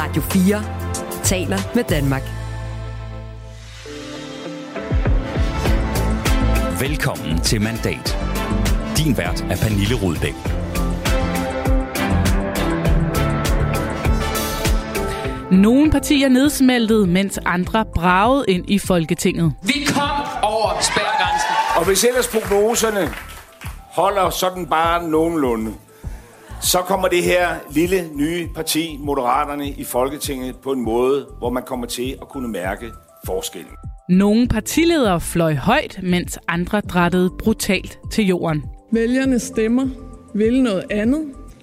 Radio 4 taler med Danmark. Velkommen til Mandat. Din vært er Pernille Rudbæk. Nogle partier nedsmeltede, mens andre bragede ind i Folketinget. Vi kom over spærregrænsen. Og hvis ellers prognoserne holder sådan bare nogenlunde, så kommer det her lille nye parti, Moderaterne, i Folketinget på en måde, hvor man kommer til at kunne mærke forskellen. Nogle partiledere fløj højt, mens andre drættede brutalt til jorden. Vælgerne stemmer, vil noget andet,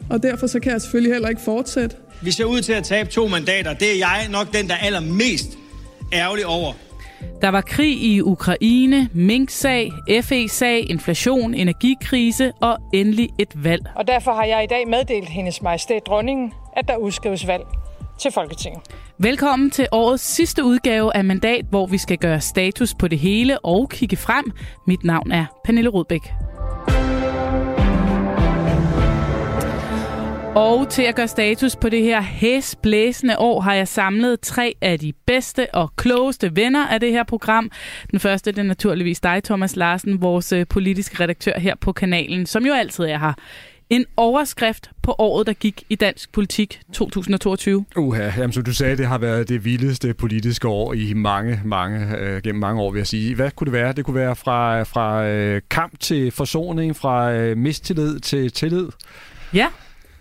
og derfor så kan jeg selvfølgelig heller ikke fortsætte. Vi ser ud til at tabe to mandater. Det er jeg nok den, der er allermest ærgerlig over. Der var krig i Ukraine, Mink-sag, FE-sag, inflation, energikrise og endelig et valg. Og derfor har jeg i dag meddelt hendes majestæt dronningen, at der udskrives valg til Folketinget. Velkommen til årets sidste udgave af Mandat, hvor vi skal gøre status på det hele og kigge frem. Mit navn er Pernille Rudbæk. Og til at gøre status på det her hæsblæsende år, har jeg samlet tre af de bedste og klogeste venner af det her program. Den første det er naturligvis dig, Thomas Larsen, vores øh, politiske redaktør her på kanalen, som jo altid er her. En overskrift på året, der gik i dansk politik 2022. Uha, jamen, som du sagde, det har været det vildeste politiske år i mange, mange, øh, gennem mange år, vil jeg sige. Hvad kunne det være? Det kunne være fra, fra øh, kamp til forsoning, fra øh, mistillid til tillid. Ja,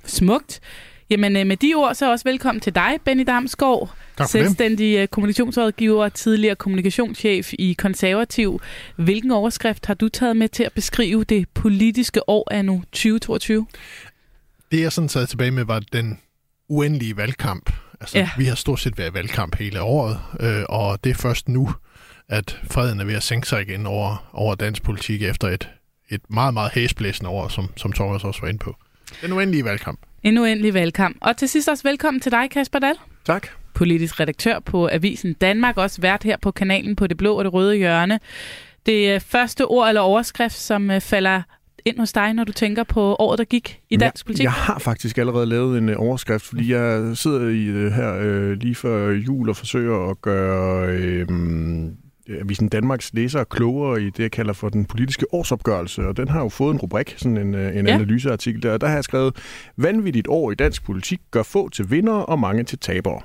Smukt. Jamen øh, med de ord, så også velkommen til dig, Benny Damsgaard. Selvstændig det. kommunikationsrådgiver, tidligere kommunikationschef i Konservativ. Hvilken overskrift har du taget med til at beskrive det politiske år af nu 2022? Det jeg sådan taget tilbage med, var den uendelige valgkamp. Altså, ja. vi har stort set været valgkamp hele året, øh, og det er først nu, at freden er ved at sænke sig igen over, over dansk politik efter et, et meget, meget hæsblæsende år, som, som Thomas også var inde på. En uendelig valgkamp. En uendelig valgkamp. Og til sidst også velkommen til dig, Kasper Dahl. Tak. Politisk redaktør på Avisen Danmark, også vært her på kanalen på Det Blå og Det Røde Hjørne. Det øh, første ord eller overskrift, som øh, falder ind hos dig, når du tænker på året, der gik i dansk jeg, politik? Jeg har faktisk allerede lavet en uh, overskrift, fordi jeg sidder i her uh, lige før jul og forsøger at gøre uh, Avisen Danmarks læsere klogere i det, jeg kalder for den politiske årsopgørelse, og den har jo fået en rubrik, sådan en, øh, en ja. analyseartikel der. Der har jeg skrevet, vanvittigt år i dansk politik gør få til vinder og mange til tabere.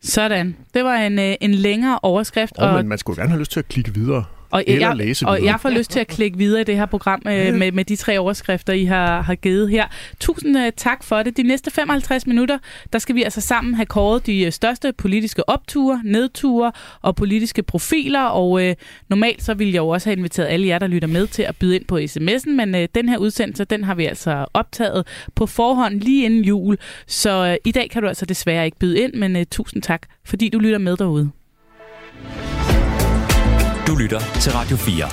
Sådan. Det var en, øh, en længere overskrift. Oh, og men man skulle gerne have lyst til at klikke videre. Og Eller jeg, læse og jeg får lyst til at klikke videre i det her program øh, med, med de tre overskrifter, I har, har givet her. Tusind uh, tak for det. De næste 55 minutter, der skal vi altså sammen have kåret de uh, største politiske opture, nedture og politiske profiler. Og uh, normalt så ville jeg jo også have inviteret alle jer, der lytter med til at byde ind på sms'en, men uh, den her udsendelse, den har vi altså optaget på forhånd lige inden jul. Så uh, i dag kan du altså desværre ikke byde ind, men uh, tusind tak, fordi du lytter med derude. Du lytter til Radio 4.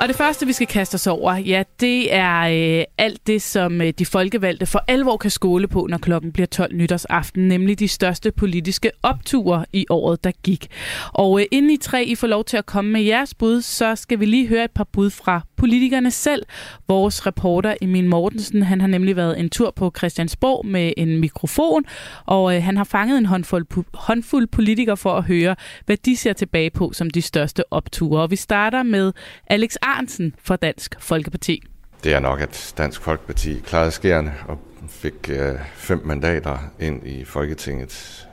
Og det første, vi skal kaste os over, ja, det er øh, alt det, som øh, de folkevalgte for alvor kan skåle på, når klokken bliver 12 nytårsaften, nemlig de største politiske opture i året, der gik. Og øh, inden I tre I får lov til at komme med jeres bud, så skal vi lige høre et par bud fra politikerne selv. Vores reporter Emil Mortensen, han har nemlig været en tur på Christiansborg med en mikrofon, og øh, han har fanget en håndfuld, håndfuld politikere for at høre, hvad de ser tilbage på som de største opture. Og vi starter med Alex Arnsen fra Dansk Folkeparti. Det er nok, at Dansk Folkeparti klarede skærende og fik øh, fem mandater ind i Folketinget.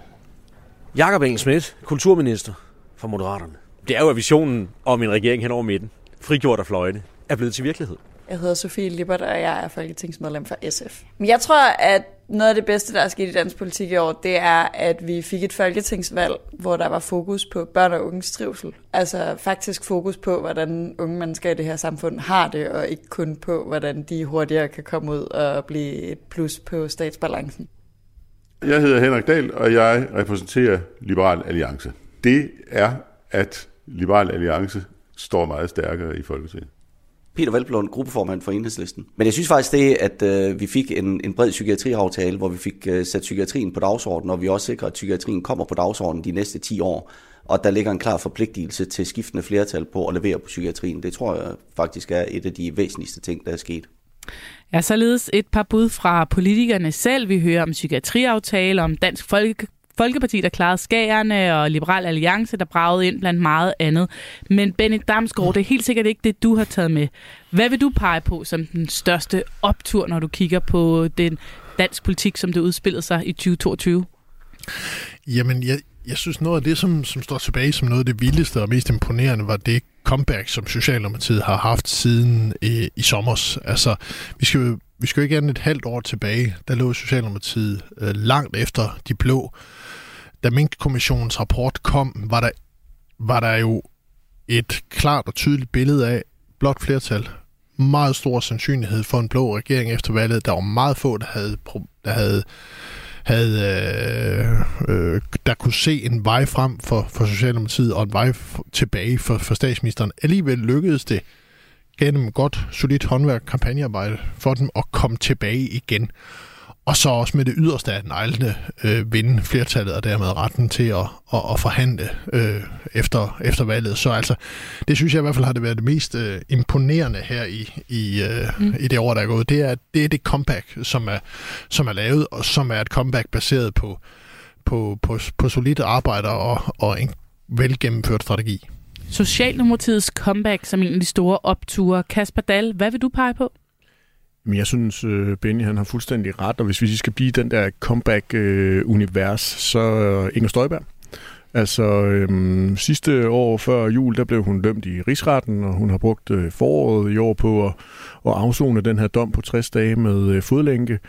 Jakob Engel Schmidt, kulturminister for Moderaterne. Det er jo, visionen om en regering hen over midten, frigjort af fløjene, er blevet til virkelighed. Jeg hedder Sofie Lippert, og jeg er folketingsmedlem for SF. Men jeg tror, at noget af det bedste, der er sket i dansk politik i år, det er, at vi fik et folketingsvalg, hvor der var fokus på børn og unges trivsel. Altså faktisk fokus på, hvordan unge mennesker i det her samfund har det, og ikke kun på, hvordan de hurtigere kan komme ud og blive et plus på statsbalancen. Jeg hedder Henrik Dahl, og jeg repræsenterer Liberal Alliance. Det er, at Liberal Alliance står meget stærkere i Folketinget. Peter Valblund, gruppeformand for Enhedslisten. Men jeg synes faktisk det, at øh, vi fik en, en bred psykiatriaftale, hvor vi fik øh, sat psykiatrien på dagsordenen, og vi også sikrer, at psykiatrien kommer på dagsordenen de næste 10 år, og der ligger en klar forpligtelse til skiftende flertal på at levere på psykiatrien. Det tror jeg faktisk er et af de væsentligste ting, der er sket. Ja, således et par bud fra politikerne selv. Vi hører om psykiatriaftale, om Dansk Folke Folkeparti, der klarede skærene, og Liberal Alliance, der bragede ind blandt meget andet. Men Benny Damsgaard, det er helt sikkert ikke det, du har taget med. Hvad vil du pege på som den største optur, når du kigger på den dansk politik, som det udspillede sig i 2022? Jamen, jeg, jeg synes noget af det, som, som står tilbage som noget af det vildeste og mest imponerende, var det comeback, som Socialdemokratiet har haft siden øh, i sommer. Altså, vi skal jo vi skal jo ikke andet et halvt år tilbage, der lå Socialdemokratiet øh, langt efter de blå. Da Mink-kommissionens rapport kom, var der, var der jo et klart og tydeligt billede af blot flertal. Meget stor sandsynlighed for en blå regering efter valget. Der var meget få, der havde, der havde havde, øh, øh, der kunne se en vej frem for, for Socialdemokratiet og en vej tilbage for, for statsministeren. Alligevel lykkedes det gennem godt, solidt håndværk, kampagnearbejde for dem at komme tilbage igen. Og så også med det yderste af neglene øh, vinde flertallet og dermed retten til at, at, at forhandle øh, efter, efter valget. Så altså, det synes jeg i hvert fald har det været det mest øh, imponerende her i, i, øh, mm. i det år, der er gået. Det er det, er det comeback, som er, som er lavet, og som er et comeback baseret på, på, på, på solide arbejder og, og en velgennemført strategi. Socialdemokratiets comeback som en af de store opture. Kasper Dahl, hvad vil du pege på? Men jeg synes, øh, Benny han har fuldstændig ret, og hvis vi skal blive den der comeback-univers, så øh, Inger Støjberg. Altså øhm, sidste år før jul, der blev hun dømt i rigsretten, og hun har brugt øh, foråret i år på at, at afzone den her dom på 60 dage med øh, fodlænke,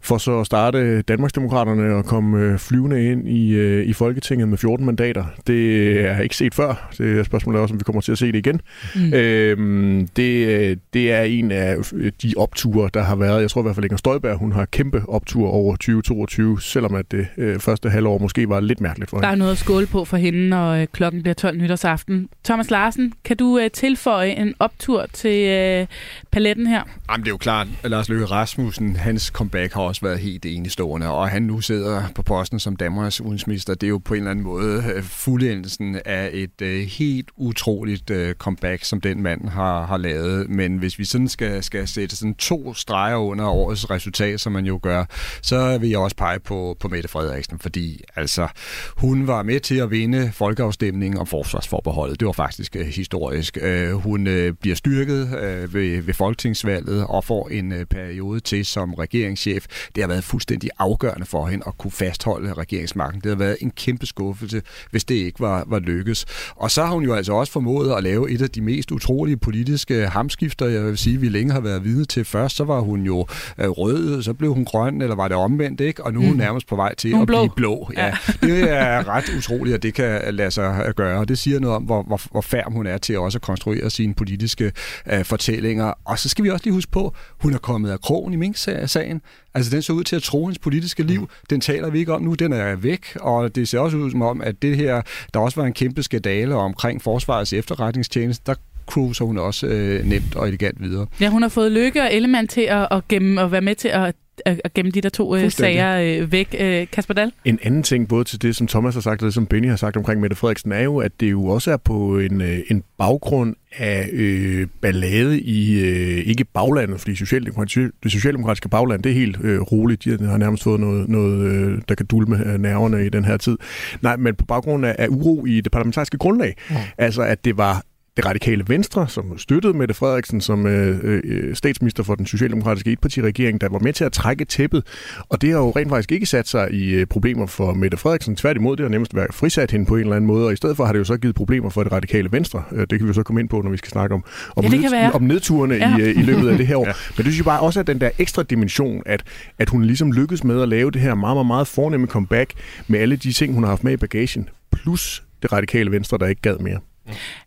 for så at starte Danmarksdemokraterne og komme øh, flyvende ind i, øh, i Folketinget med 14 mandater. Det er ikke set før. Det er spørgsmålet også, om vi kommer til at se det igen. Mm. Øhm, det, det er en af de opture, der har været. Jeg tror i hvert fald, Inger Støjberg, hun har kæmpe optur over 2022, selvom at det øh, første halvår måske var lidt mærkeligt for hende. Der er noget at skåle på for hende, når øh, klokken bliver 12 nytårsaften. Thomas Larsen, kan du øh, tilføje en optur til øh, paletten her? Jamen, det er jo klart, at Lars Løkke Rasmussen, hans comeback har også været helt enestående, og han nu sidder på posten som Danmarks udenrigsminister. Det er jo på en eller anden måde øh, fuldendelsen af et øh, helt utroligt øh, comeback, som den mand har, har lavet. Men hvis vi sådan skal, skal sætte sådan to streger under årets resultat, som man jo gør, så vil jeg også pege på, på Mette Frederiksen, fordi altså, hun var med til at vinde folkeafstemningen om forsvarsforbeholdet. Det var faktisk øh, historisk. Øh, hun øh, bliver styrket øh, ved, ved folketingsvalget og får en øh, periode til som regeringschef. Det har været fuldstændig afgørende for hende at kunne fastholde regeringsmagten. Det har været en kæmpe skuffelse, hvis det ikke var, var lykkes. Og så har hun jo altså også formået at lave et af de mest utrolige politiske hamskifter, jeg vil sige, vi længe har været vidne til. Først så var hun jo øh, rød, så blev hun grøn, eller var det omvendt, ikke? Og nu er hun mm. nærmest på vej til hun at blå. blive blå. Ja. ja. Det er ret utroligt, at det kan lade sig gøre. Det siger noget om, hvor, hvor, hvor færm hun er til også at konstruere sine politiske øh, fortællinger. Og så skal vi også lige huske på, hun er kommet af krogen i Mink-sagen. Altså, den så ud til at tro hendes politiske liv. Den taler vi ikke om nu, den er væk, og det ser også ud som om, at det her, der også var en kæmpe skandale omkring Forsvarets efterretningstjeneste, der cruiser hun også øh, nemt og elegant videre. Ja, hun har fået Lykke og Ellemann til at, at, gemme, at være med til at at gemme de der to øh, sager øh, væk. Øh, Kasper Dahl? En anden ting, både til det, som Thomas har sagt, og det, som Benny har sagt omkring Mette Frederiksen, er jo, at det jo også er på en, øh, en baggrund af øh, ballade i, øh, ikke baglandet, fordi socialdemokratiske, det socialdemokratiske bagland, det er helt øh, roligt. De har nærmest fået noget, noget øh, der kan dulme nerverne i den her tid. Nej, men på baggrund af, af uro i det parlamentariske grundlag. Mm. Altså, at det var det radikale Venstre, som støttede Mette Frederiksen som øh, øh, statsminister for den socialdemokratiske etpartiregering, der var med til at trække tæppet. Og det har jo rent faktisk ikke sat sig i øh, problemer for Mette Frederiksen. Tværtimod, det har nemmest været frisat hende på en eller anden måde, og i stedet for har det jo så givet problemer for det radikale Venstre. Øh, det kan vi jo så komme ind på, når vi skal snakke om, om, ja, ned, om nedturene ja. i, øh, i løbet af det her år. ja. Men det synes jeg bare også, at den der ekstra dimension, at, at hun ligesom lykkes med at lave det her meget, meget, meget fornemme comeback med alle de ting, hun har haft med i bagagen, plus det radikale Venstre, der ikke gad mere.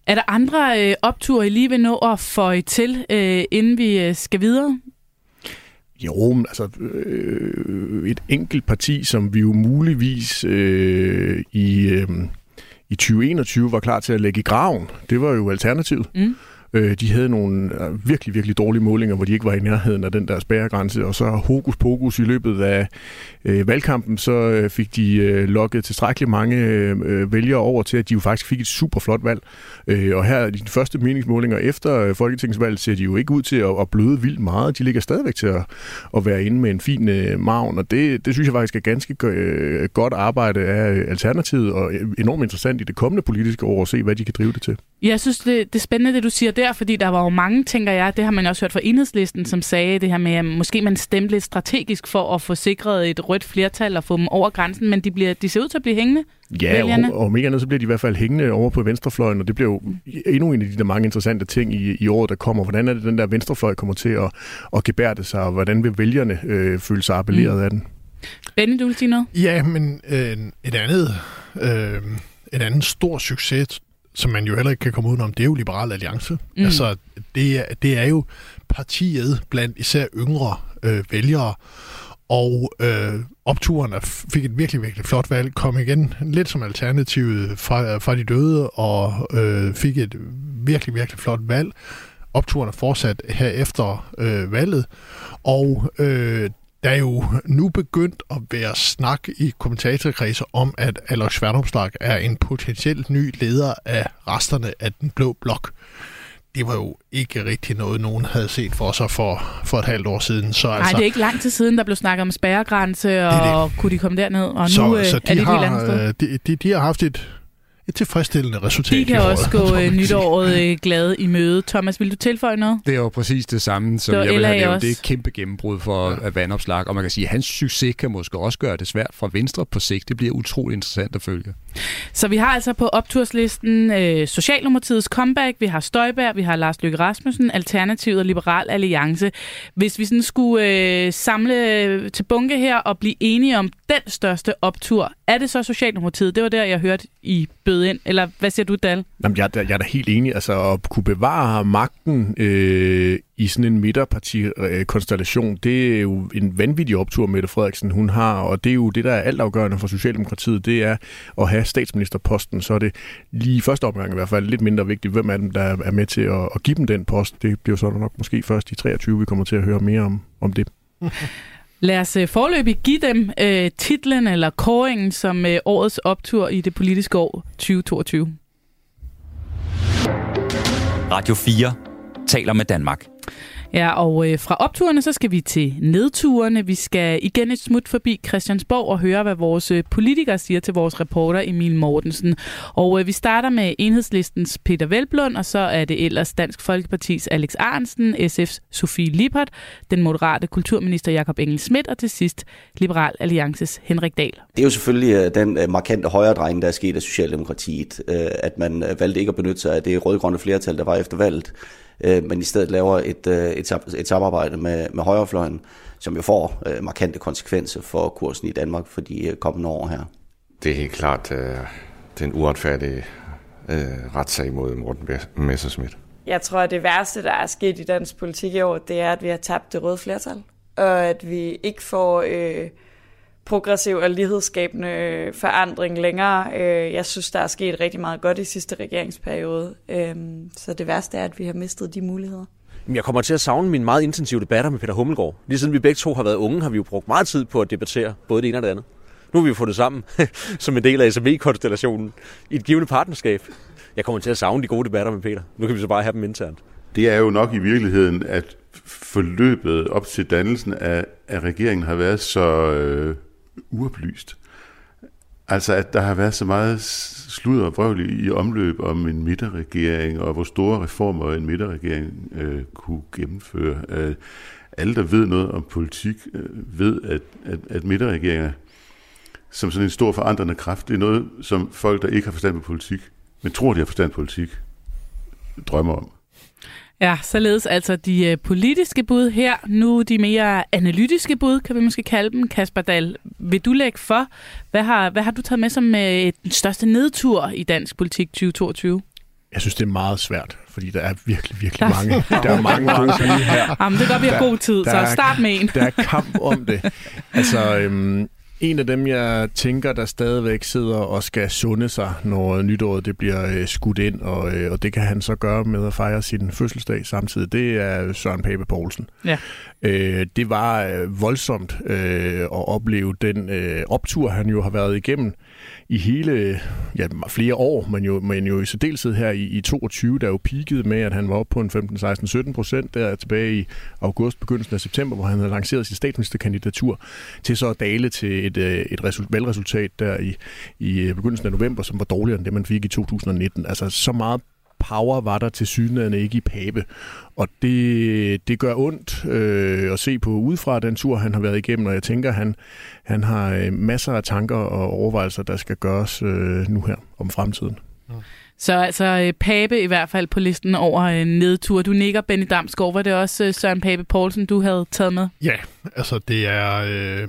Er der andre øh, opture, I lige vil nå at få til, øh, inden vi øh, skal videre? Jo, altså øh, et enkelt parti, som vi jo muligvis øh, i, øh, i 2021 var klar til at lægge i graven, det var jo Alternativet. Mm. Øh, de havde nogle øh, virkelig, virkelig dårlige målinger, hvor de ikke var i nærheden af den der spærregrænse, og så hokus pokus i løbet af øh, valgkampen, så øh, fik de øh, lokket tilstrækkeligt mange øh, øh vælgere over til, at de jo faktisk fik et super flot valg. Øh, og her i de første meningsmålinger efter øh, Folketingsvalget ser de jo ikke ud til at, at bløde vildt meget. De ligger stadigvæk til at, at være inde med en fin øh, maven, og det, det synes jeg faktisk er ganske øh, godt arbejde af øh, Alternativet, og enormt interessant i det kommende politiske år at se, hvad de kan drive det til. Jeg synes, det, det er spændende, det du siger der, fordi der var jo mange, tænker jeg, det har man også hørt fra enhedslisten, som sagde det her med, at måske man stemte lidt strategisk for at få sikret et rødt flertal og få dem over grænsen, men de, bliver, de ser ud til at blive hængende. Ja, og, og om ikke andet, så bliver de i hvert fald hængende over på venstrefløjen, og det bliver jo endnu en af de der mange interessante ting i, i året, der kommer. Hvordan er det, den der venstrefløj kommer til at, at gebærde sig, og hvordan vil vælgerne øh, føle sig appelleret mm. af den? Benny, du vil sige noget? Ja, men øh, et andet... Øh, en anden stor succes, som man jo heller ikke kan komme udenom, det er jo Liberal Alliance. Mm. Altså, det er, det er jo partiet blandt især yngre øh, vælgere, og øh, opturen fik et virkelig, virkelig flot valg, kom igen lidt som alternativet fra, fra de døde, og øh, fik et virkelig, virkelig flot valg. Opturen er fortsat her efter øh, valget, og øh, der er jo nu begyndt at være snak i kommentatorkredse om, at Alex Sverdrupslag er en potentielt ny leder af resterne af den blå blok. Det var jo ikke rigtig noget, nogen havde set for sig for, for et halvt år siden. Så Nej, altså, det er ikke lang tid siden, der blev snakket om spærregrænse, og det det. kunne de komme derned, og så, nu så øh, de er det har, helt andet sted. De, de, de har haft et, et tilfredsstillende resultat. De kan også gå øh, nytåret øh, glade i møde. Thomas, vil du tilføje noget? Det er jo præcis det samme, som Det jeg vil have nævnt. også. Det er et kæmpe gennembrud for ja. vandopslag, og man kan sige, at hans succes kan måske også gøre det svært fra Venstre på sigt. Det bliver utrolig interessant at følge. Så vi har altså på opturslisten øh, Socialdemokratiets comeback, vi har Støjberg, vi har Lars Løkke Rasmussen, Alternativet og Liberal Alliance. Hvis vi sådan skulle øh, samle til bunke her og blive enige om den største optur, er det så Socialdemokratiet? Det var der, jeg hørte i bød ind. Eller hvad siger du, Dal? Jamen, jeg, jeg er da helt enig. Altså, at kunne bevare magten øh, i sådan en midterpartikonstellation, det er jo en vanvittig optur, Mette Frederiksen hun har, og det er jo det, der er altafgørende for Socialdemokratiet, det er at have statsministerposten. Så er det lige i første omgang i hvert fald lidt mindre vigtigt, hvem af dem, der er med til at, at give dem den post. Det bliver så nok måske først i 23, vi kommer til at høre mere om, om det. Lad os øh, forløbig give dem øh, titlen eller kåringen som øh, årets optur i det politiske år 2022. Radio 4 taler med Danmark. Ja, og øh, fra opturene, så skal vi til nedturene. Vi skal igen et smut forbi Christiansborg og høre, hvad vores øh, politikere siger til vores reporter Emil Mortensen. Og øh, vi starter med enhedslistens Peter Velblund, og så er det ellers Dansk Folkepartis Alex Arnsen, SF's Sofie Lippert, den moderate kulturminister Jakob Engel Schmidt, og til sidst Liberal Alliances Henrik Dahl. Det er jo selvfølgelig øh, den øh, markante markante højredrejning, der er sket af Socialdemokratiet, øh, at man valgte ikke at benytte sig af det rødgrønne flertal, der var efter valget, øh, men i stedet laver et, øh, et, et samarbejde med, med højrefløjen, som jo får øh, markante konsekvenser for kursen i Danmark for de øh, kommende år her. Det er helt klart øh, den uretfærdige øh, retssag mod Morten Messerschmidt. Jeg tror, at det værste, der er sket i dansk politik i år, det er, at vi har tabt det røde flertal. Og at vi ikke får øh, progressiv og lighedsskabende øh, forandring længere. Øh, jeg synes, der er sket rigtig meget godt i sidste regeringsperiode. Øh, så det værste er, at vi har mistet de muligheder. Jeg kommer til at savne mine meget intensive debatter med Peter Hummelgaard. Lige siden vi begge to har været unge, har vi jo brugt meget tid på at debattere både det ene og det andet. Nu har vi jo fået det sammen som en del af SME-konstellationen i et givende partnerskab. Jeg kommer til at savne de gode debatter med Peter. Nu kan vi så bare have dem internt. Det er jo nok i virkeligheden, at forløbet op til dannelsen af, af regeringen har været så øh, uoplyst. Altså, at der har været så meget sludder og vrøvl i, omløb om en midterregering, og hvor store reformer en midterregering øh, kunne gennemføre. Øh, alle, der ved noget om politik, øh, ved, at, at, at midterregeringer som sådan en stor forandrende kraft, det er noget, som folk, der ikke har forstand på politik, men tror, de har forstand på politik, drømmer om. Ja, således altså de øh, politiske bud her. Nu de mere analytiske bud, kan vi måske kalde dem. Kasper Dahl, vil du lægge for? Hvad har, hvad har du taget med som øh, den største nedtur i dansk politik 2022? Jeg synes, det er meget svært, fordi der er virkelig, virkelig mange. Der er mange gode bud her. Jamen, det gør vi har god tid, så er- start med en. Der er kamp om det. Altså, øhm, En af dem, jeg tænker, der stadigvæk sidder og skal sunde sig, når nytåret det bliver øh, skudt ind, og, øh, og det kan han så gøre med at fejre sin fødselsdag samtidig, det er Søren Pape Poulsen. Ja. Øh, det var øh, voldsomt øh, at opleve den øh, optur, han jo har været igennem i hele ja, flere år, men jo, men jo i særdeleshed her i, i 22, der jo peakede med, at han var oppe på en 15, 16, 17 procent der tilbage i august, begyndelsen af september, hvor han havde lanceret sit statsministerkandidatur, til så at dale til et, øh, et result, valgresultat der i, i øh, begyndelsen af november, som var dårligere end det, man fik i 2019. Altså så meget power var der til synligheden ikke i Pape. Og det, det gør ondt øh, at se på udefra den tur, han har været igennem, og jeg tænker, han, han har øh, masser af tanker og overvejelser, der skal gøres øh, nu her om fremtiden. Så altså øh, Pape i hvert fald på listen over en nedtur. Du nikker, Benny Damsgaard. Var det også øh, Søren Pape Poulsen, du havde taget med? Ja, altså det er, øh,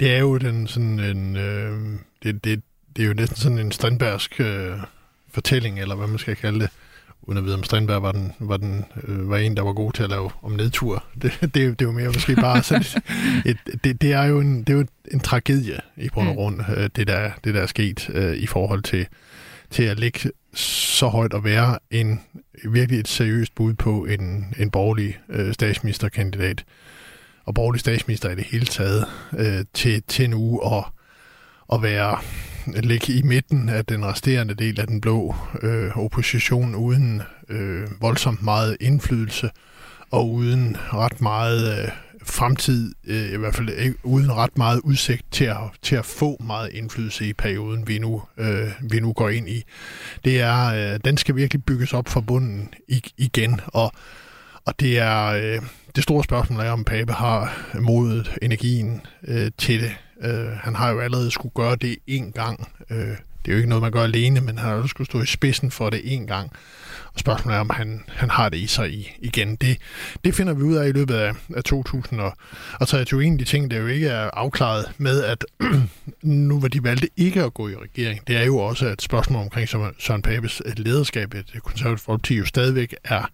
det er jo den sådan en, øh, det, det, det er jo næsten sådan en Strindbergsk øh, fortælling, eller hvad man skal kalde det, uden at vide, om Strindberg var, den, var, den, øh, var en, der var god til at lave om nedtur. Det, det, det er jo mere måske bare sådan et, et, det, det, er jo en, det er jo en tragedie i bund og grund, øh, det, der, det der er sket øh, i forhold til, til at ligge så højt og være en virkelig et seriøst bud på en, en borgerlig øh, statsministerkandidat og borgerlig statsminister i det hele taget øh, til, til nu at, at være ligge i midten af den resterende del af den blå øh, opposition uden øh, voldsomt meget indflydelse og uden ret meget øh, fremtid, øh, i hvert fald ikke, uden ret meget udsigt til at, til at få meget indflydelse i perioden, vi nu, øh, vi nu går ind i. Det er, øh, den skal virkelig bygges op fra bunden igen, og, og det er øh, det store spørgsmål er, om Pape har modet, energien øh, til det. Øh, han har jo allerede skulle gøre det en gang. Øh, det er jo ikke noget, man gør alene, men han har jo skulle stå i spidsen for det en gang. Og spørgsmålet er, om han, han har det i sig i, igen. Det, det finder vi ud af i løbet af, af 2023. En af de ting, der jo ikke er afklaret med, at nu var de valgte ikke at gå i regering, det er jo også et spørgsmål omkring Søren Papes lederskab, Det konservative folkeparti jo stadigvæk er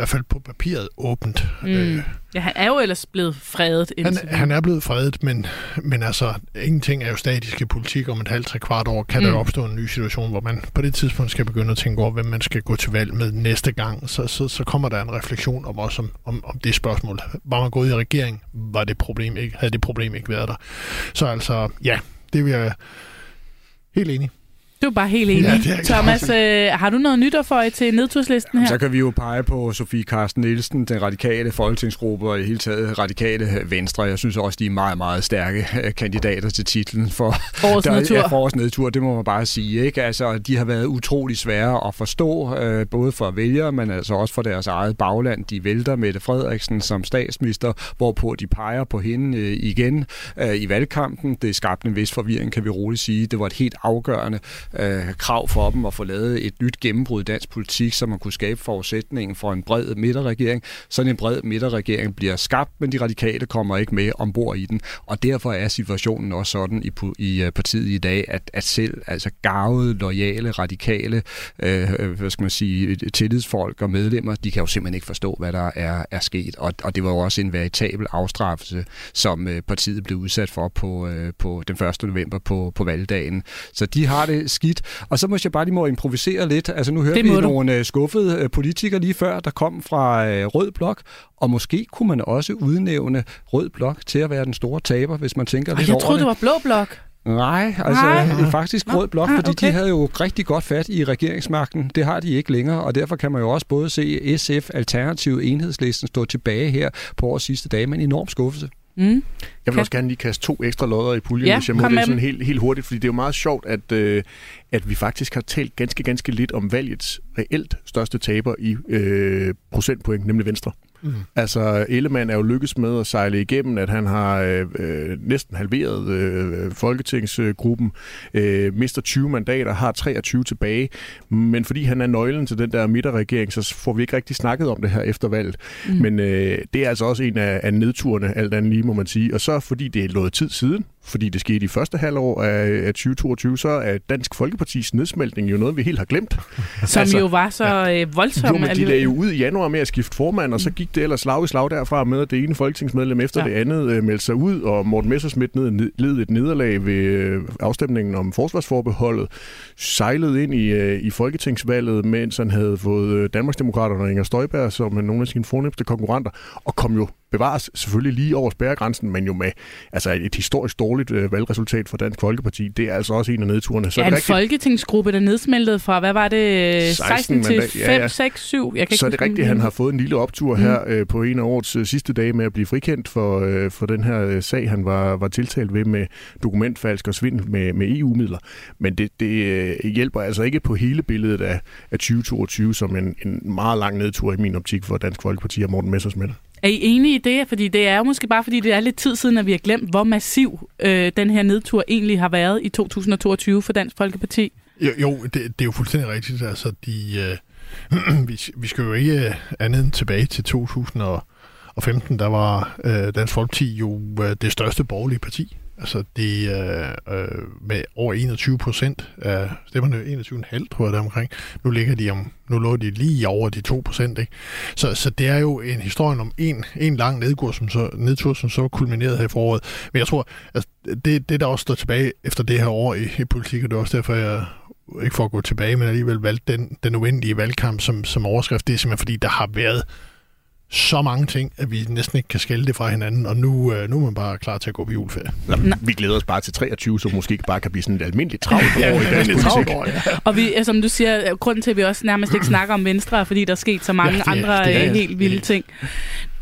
hvert fald på papiret åbent. Mm. Øh, ja, han er jo ellers blevet fredet. Han, han er blevet fredet, men, men altså, ingenting er jo statisk i politik. Om et halvt, tre kvart år kan mm. der opstå en ny situation, hvor man på det tidspunkt skal begynde at tænke over, hvem man skal gå til valg med næste gang. Så, så, så kommer der en refleksion om også om, om, om det spørgsmål. Var man gået i regering, var det problem ikke, havde det problem ikke været der. Så altså, ja, det vil jeg helt enig. Du er bare helt enig. Ja, Thomas, øh, har du noget nyt at få til nedturslisten her? Så kan vi jo pege på Sofie Karsten Nielsen, den radikale folketingsgruppe og i hele taget radikale venstre. Jeg synes også, de er meget, meget stærke øh, kandidater til titlen for årets nedtur. Ja, for årets nedtur, det må man bare sige. Ikke? Altså, de har været utrolig svære at forstå, øh, både for vælgere, men altså også for deres eget bagland. De vælter Mette Frederiksen som statsminister, hvorpå de peger på hende øh, igen øh, i valgkampen. Det skabte en vis forvirring, kan vi roligt sige. Det var et helt afgørende øh, krav for dem at få lavet et nyt gennembrud i dansk politik, så man kunne skabe forudsætningen for en bred midterregering. Sådan en bred midterregering bliver skabt, men de radikale kommer ikke med ombord i den. Og derfor er situationen også sådan i, i øh, partiet i dag, at, at selv altså gavede, lojale, radikale, øh, øh, hvad skal man sige, tillidsfolk og medlemmer, de kan jo simpelthen ikke forstå, hvad der er, er sket. Og, og det var jo også en veritabel afstraffelse, som øh, partiet blev udsat for på, øh, på den 1. november på, på valgdagen. Så de har det skidt. Og så måske bare lige må improvisere lidt. Altså nu hørte vi du. nogle øh, skuffede øh, politikere lige før, der kom fra øh, Rød Blok, og måske kunne man også udnævne Rød Blok til at være den store taber, hvis man tænker lidt jeg over troede, det. det var Blå Blok. Nej, altså Nej. det faktisk Rød Blok, Nej, fordi okay. de havde jo rigtig godt fat i regeringsmagten. Det har de ikke længere, og derfor kan man jo også både se SF, Alternativ, Enhedslisten stå tilbage her på årets sidste dage med en enorm skuffelse. Mm. Jeg vil også gerne lige kaste to ekstra lodder i puljen, Ja, hvis jeg må det sådan helt, helt hurtigt, fordi det er jo meget sjovt, at, øh, at vi faktisk har talt ganske, ganske lidt om valgets reelt største taber i øh, procentpoint, nemlig Venstre. Mm. Altså, Ellemann er jo lykkes med at sejle igennem, at han har øh, øh, næsten halveret øh, folketingsgruppen, øh, mister 20 mandater, har 23 tilbage, men fordi han er nøglen til den der midterregering, så får vi ikke rigtig snakket om det her efter valget. Mm. Men øh, det er altså også en af, af nedturene, alt andet lige må man sige. Og så fordi det er noget tid siden, fordi det skete i første halvår af, af 2022, så er Dansk Folkepartis nedsmeltning jo noget, vi helt har glemt. Som altså, jo var så ja, voldsom. Jo, men de lagde jo ud i januar med at skifte formand, og så gik det ellers slag i slag derfra med, at det ene folketingsmedlem efter ja. det andet øh, meldte sig ud, og Morten Messersmith ned, led et nederlag ved øh, afstemningen om forsvarsforbeholdet, sejlede ind i, øh, i folketingsvalget, mens han havde fået øh, Danmarksdemokraterne og Inger Støjberg som nogle af sine fornemmeste konkurrenter, og kom jo bevares selvfølgelig lige over spærregrænsen, men jo med altså et historisk dårligt øh, valgresultat for Dansk Folkeparti. Det er altså også en af nedturene. Så ja, er en rigtigt... folketingsgruppe, der nedsmeltede fra, hvad var det, 16, 16 til 5, ja, ja. 6, 7? Jeg kan så er det rigtigt, at han har fået en lille optur mm. her øh, på en af årets øh, sidste dage med at blive frikendt for, øh, for den her øh, sag, han var, var tiltalt ved med dokumentfalsk og svindel med, med EU-midler. Men det, det øh, hjælper altså ikke på hele billedet af, af 2022 som en, en meget lang nedtur i min optik for Dansk Folkeparti og Morten Messersmith. Er I enige i det? Fordi det er jo måske bare, fordi det er lidt tid siden, at vi har glemt, hvor massiv øh, den her nedtur egentlig har været i 2022 for Dansk Folkeparti. Jo, jo det, det er jo fuldstændig rigtigt. Altså, de, øh, vi, vi skal jo ikke øh, andet end tilbage til 2015, der var øh, Dansk Folkeparti jo øh, det største borgerlige parti. Altså det er øh, med over 21 procent af stemmerne, 21,5 tror jeg der omkring. Nu ligger de om, nu lå de lige over de 2 procent. Ikke? Så, så det er jo en historie om en, en lang nedtur, som så, nedtur, som så kulminerede her i foråret. Men jeg tror, altså, det, det der også står tilbage efter det her år i, i politik, og det er også derfor, jeg ikke for at gå tilbage, men alligevel valgte den, den uendelige valgkamp som, som overskrift, det er simpelthen fordi, der har været så mange ting, at vi næsten ikke kan skælde det fra hinanden, og nu, øh, nu er man bare klar til at gå på juleferie. Nå, vi glæder os bare til 23, så måske bare kan blive sådan et almindeligt travlt år ja, i dansk politik. År, ja. Og vi, som du siger, grunden til, at vi også nærmest ikke snakker om Venstre, er, fordi der er sket så mange ja, det, andre det er, øh, helt vilde ting.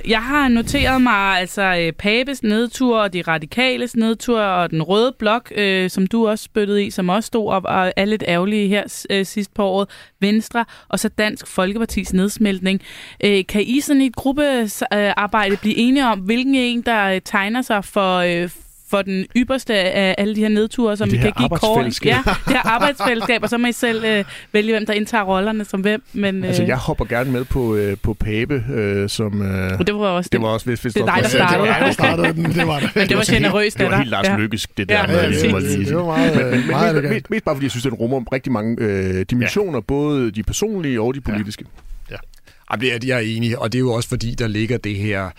Jeg har noteret mig altså øh, Pabes nedtur og de radikales nedtur og den røde blok, øh, som du også spyttede i, som også stod op og er lidt ærgerlige her øh, sidst på året. Venstre og så Dansk Folkepartis nedsmeltning. Øh, kan I sådan i et gruppearbejde blive enige om, hvilken en, der øh, tegner sig for, øh, for den ypperste af alle de her nedture, som vi kan give kort. Ja, det her arbejdsfællesskab, og så må I selv øh, vælge, hvem der indtager rollerne som hvem. Men, øh... Altså, jeg hopper gerne med på, øh, på Pape, øh, som... Øh, det var også det. var også, hvis, hvis det er dig, der startede. Det var jeg, der startede den. Det var det. Men det var generøst Det var helt Lars. Lykkes, det der. Ja, med, det, var det meget, men, meget mest, mest, mest bare, fordi jeg synes, den rummer rigtig mange øh, dimensioner, ja. både de personlige og de politiske. Ja. ja. det er, jeg er enig, og det er jo også fordi, der ligger det her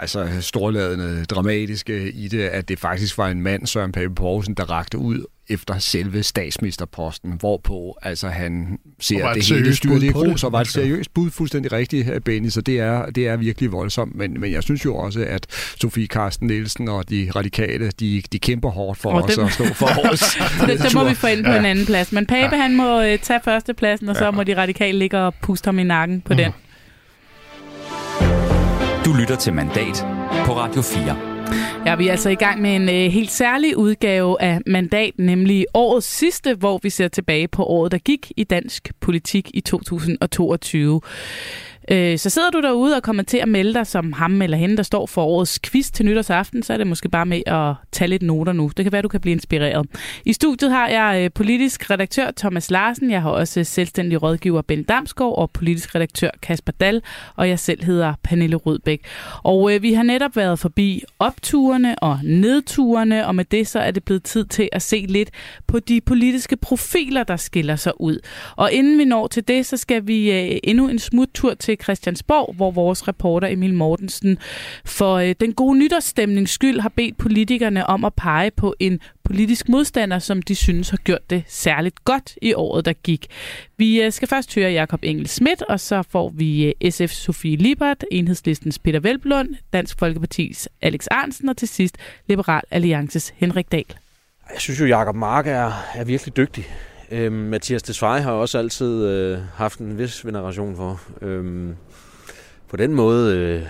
altså storladende, dramatiske i det, at det faktisk var en mand, Søren Pape Poulsen, der rakte ud efter selve statsministerposten, hvorpå altså han ser det hele styret i grus, og var et seriøst bud fuldstændig rigtigt, Benny, så det er, det er virkelig voldsomt, men, men jeg synes jo også, at Sofie Karsten Nielsen og de radikale, de, de kæmper hårdt for og os dem... at stå for os. det, det må vi få ind på ja. en anden plads, men Pape ja. han må uh, tage førstepladsen, og så ja. må de radikale ligge og puste ham i nakken på mm. den. Du lytter til Mandat på Radio 4. Ja, vi er altså i gang med en øh, helt særlig udgave af Mandat, nemlig årets sidste, hvor vi ser tilbage på året, der gik i dansk politik i 2022. Øh, så sidder du derude og kommer til at melde dig som ham eller hende, der står for årets quiz til nytårsaften, så er det måske bare med at tage lidt noter nu. Det kan være, du kan blive inspireret. I studiet har jeg øh, politisk redaktør Thomas Larsen, jeg har også øh, selvstændig rådgiver Ben Damsgaard og politisk redaktør Kasper Dal, og jeg selv hedder Pernille Rødbæk. Og øh, vi har netop været forbi opturene og nedturene, og med det så er det blevet tid til at se lidt på de politiske profiler, der skiller sig ud. Og inden vi når til det, så skal vi øh, endnu en smuttur til til Christiansborg, hvor vores reporter Emil Mortensen for øh, den gode nytårsstemnings skyld har bedt politikerne om at pege på en politisk modstander, som de synes har gjort det særligt godt i året, der gik. Vi øh, skal først høre Jakob Engel Schmidt, og så får vi øh, SF Sofie Libert, Enhedslistens Peter Velblund, Dansk Folkepartis Alex Arnsen og til sidst Liberal Alliances Henrik Dahl. Jeg synes jo, Jakob Mark er, er virkelig dygtig. Øhm, Mathias Desvej har også altid øh, haft en vis veneration for. Øhm, på den måde, øh,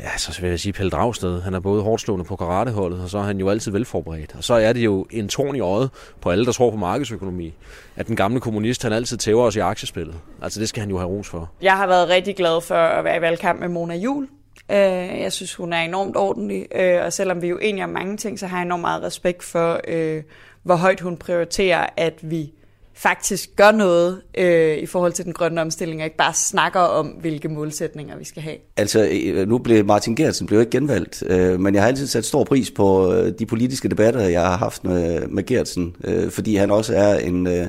ja, så vil jeg sige Pelle Dragsted. Han er både hårdslående på karateholdet, og så er han jo altid velforberedt. Og så er det jo en torn i øjet på alle, der tror på markedsøkonomi, at den gamle kommunist, han altid tæver os i aktiespillet. Altså det skal han jo have ros for. Jeg har været rigtig glad for at være i valgkamp med Mona Jul. Øh, jeg synes, hun er enormt ordentlig, øh, og selvom vi er jo enige om mange ting, så har jeg enormt meget respekt for, øh, hvor højt hun prioriterer, at vi faktisk gør noget øh, i forhold til den grønne omstilling, og ikke bare snakker om, hvilke målsætninger vi skal have. Altså, øh, nu blev Martin Gertsen blev ikke genvalgt, øh, men jeg har altid sat stor pris på øh, de politiske debatter, jeg har haft med, med Gertsen, øh, fordi han også er en, øh,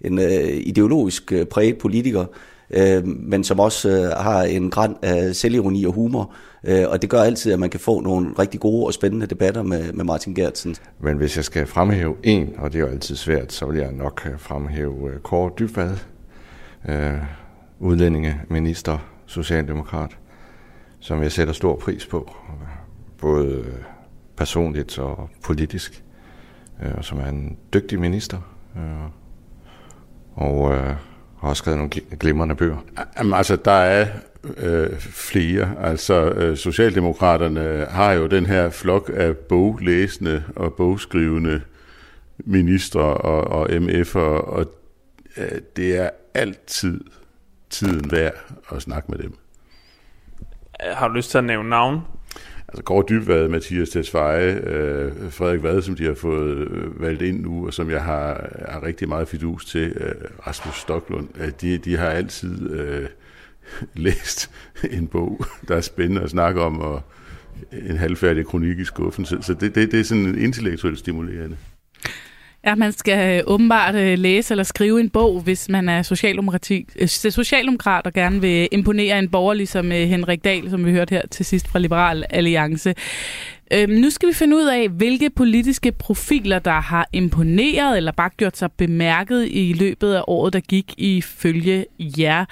en øh, ideologisk øh, præget politiker, øh, øh, men som også øh, har en græn af selvironi og humor, øh, og det gør altid, at man kan få nogle rigtig gode og spændende debatter med, med Martin Gertsen. Men hvis jeg skal fremhæve en, og det er jo altid svært, så vil jeg nok øh, fremhæve øh, Kåre Dybvad, øh, udlændingeminister, socialdemokrat, som jeg sætter stor pris på, både personligt og politisk, øh, og som er en dygtig minister, øh, øh og har også skrevet nogle glimrende bøger. Jamen, altså, der er øh, flere. Altså, øh, Socialdemokraterne har jo den her flok af boglæsende og bogskrivende ministre og, og MF'er, og øh, det er altid tiden værd at snakke med dem. Har du lyst til at nævne navn? Altså Kåre Dybvad, Mathias Tesfaye, øh, Frederik Vad, som de har fået øh, valgt ind nu, og som jeg har, har rigtig meget fidus til, øh, Rasmus Stoklund, øh, de, de har altid øh, læst en bog, der er spændende at snakke om, og en halvfærdig kronik i skuffen. Så, så det, det, det er sådan intellektuelt stimulerende. Ja, man skal øh, åbenbart øh, læse eller skrive en bog, hvis man er socialdemokrati, øh, socialdemokrat og gerne vil imponere en borger, ligesom Henrik Dahl, som vi hørte her til sidst fra Liberal Alliance. Øhm, nu skal vi finde ud af, hvilke politiske profiler, der har imponeret eller bare gjort sig bemærket i løbet af året, der gik ifølge jer.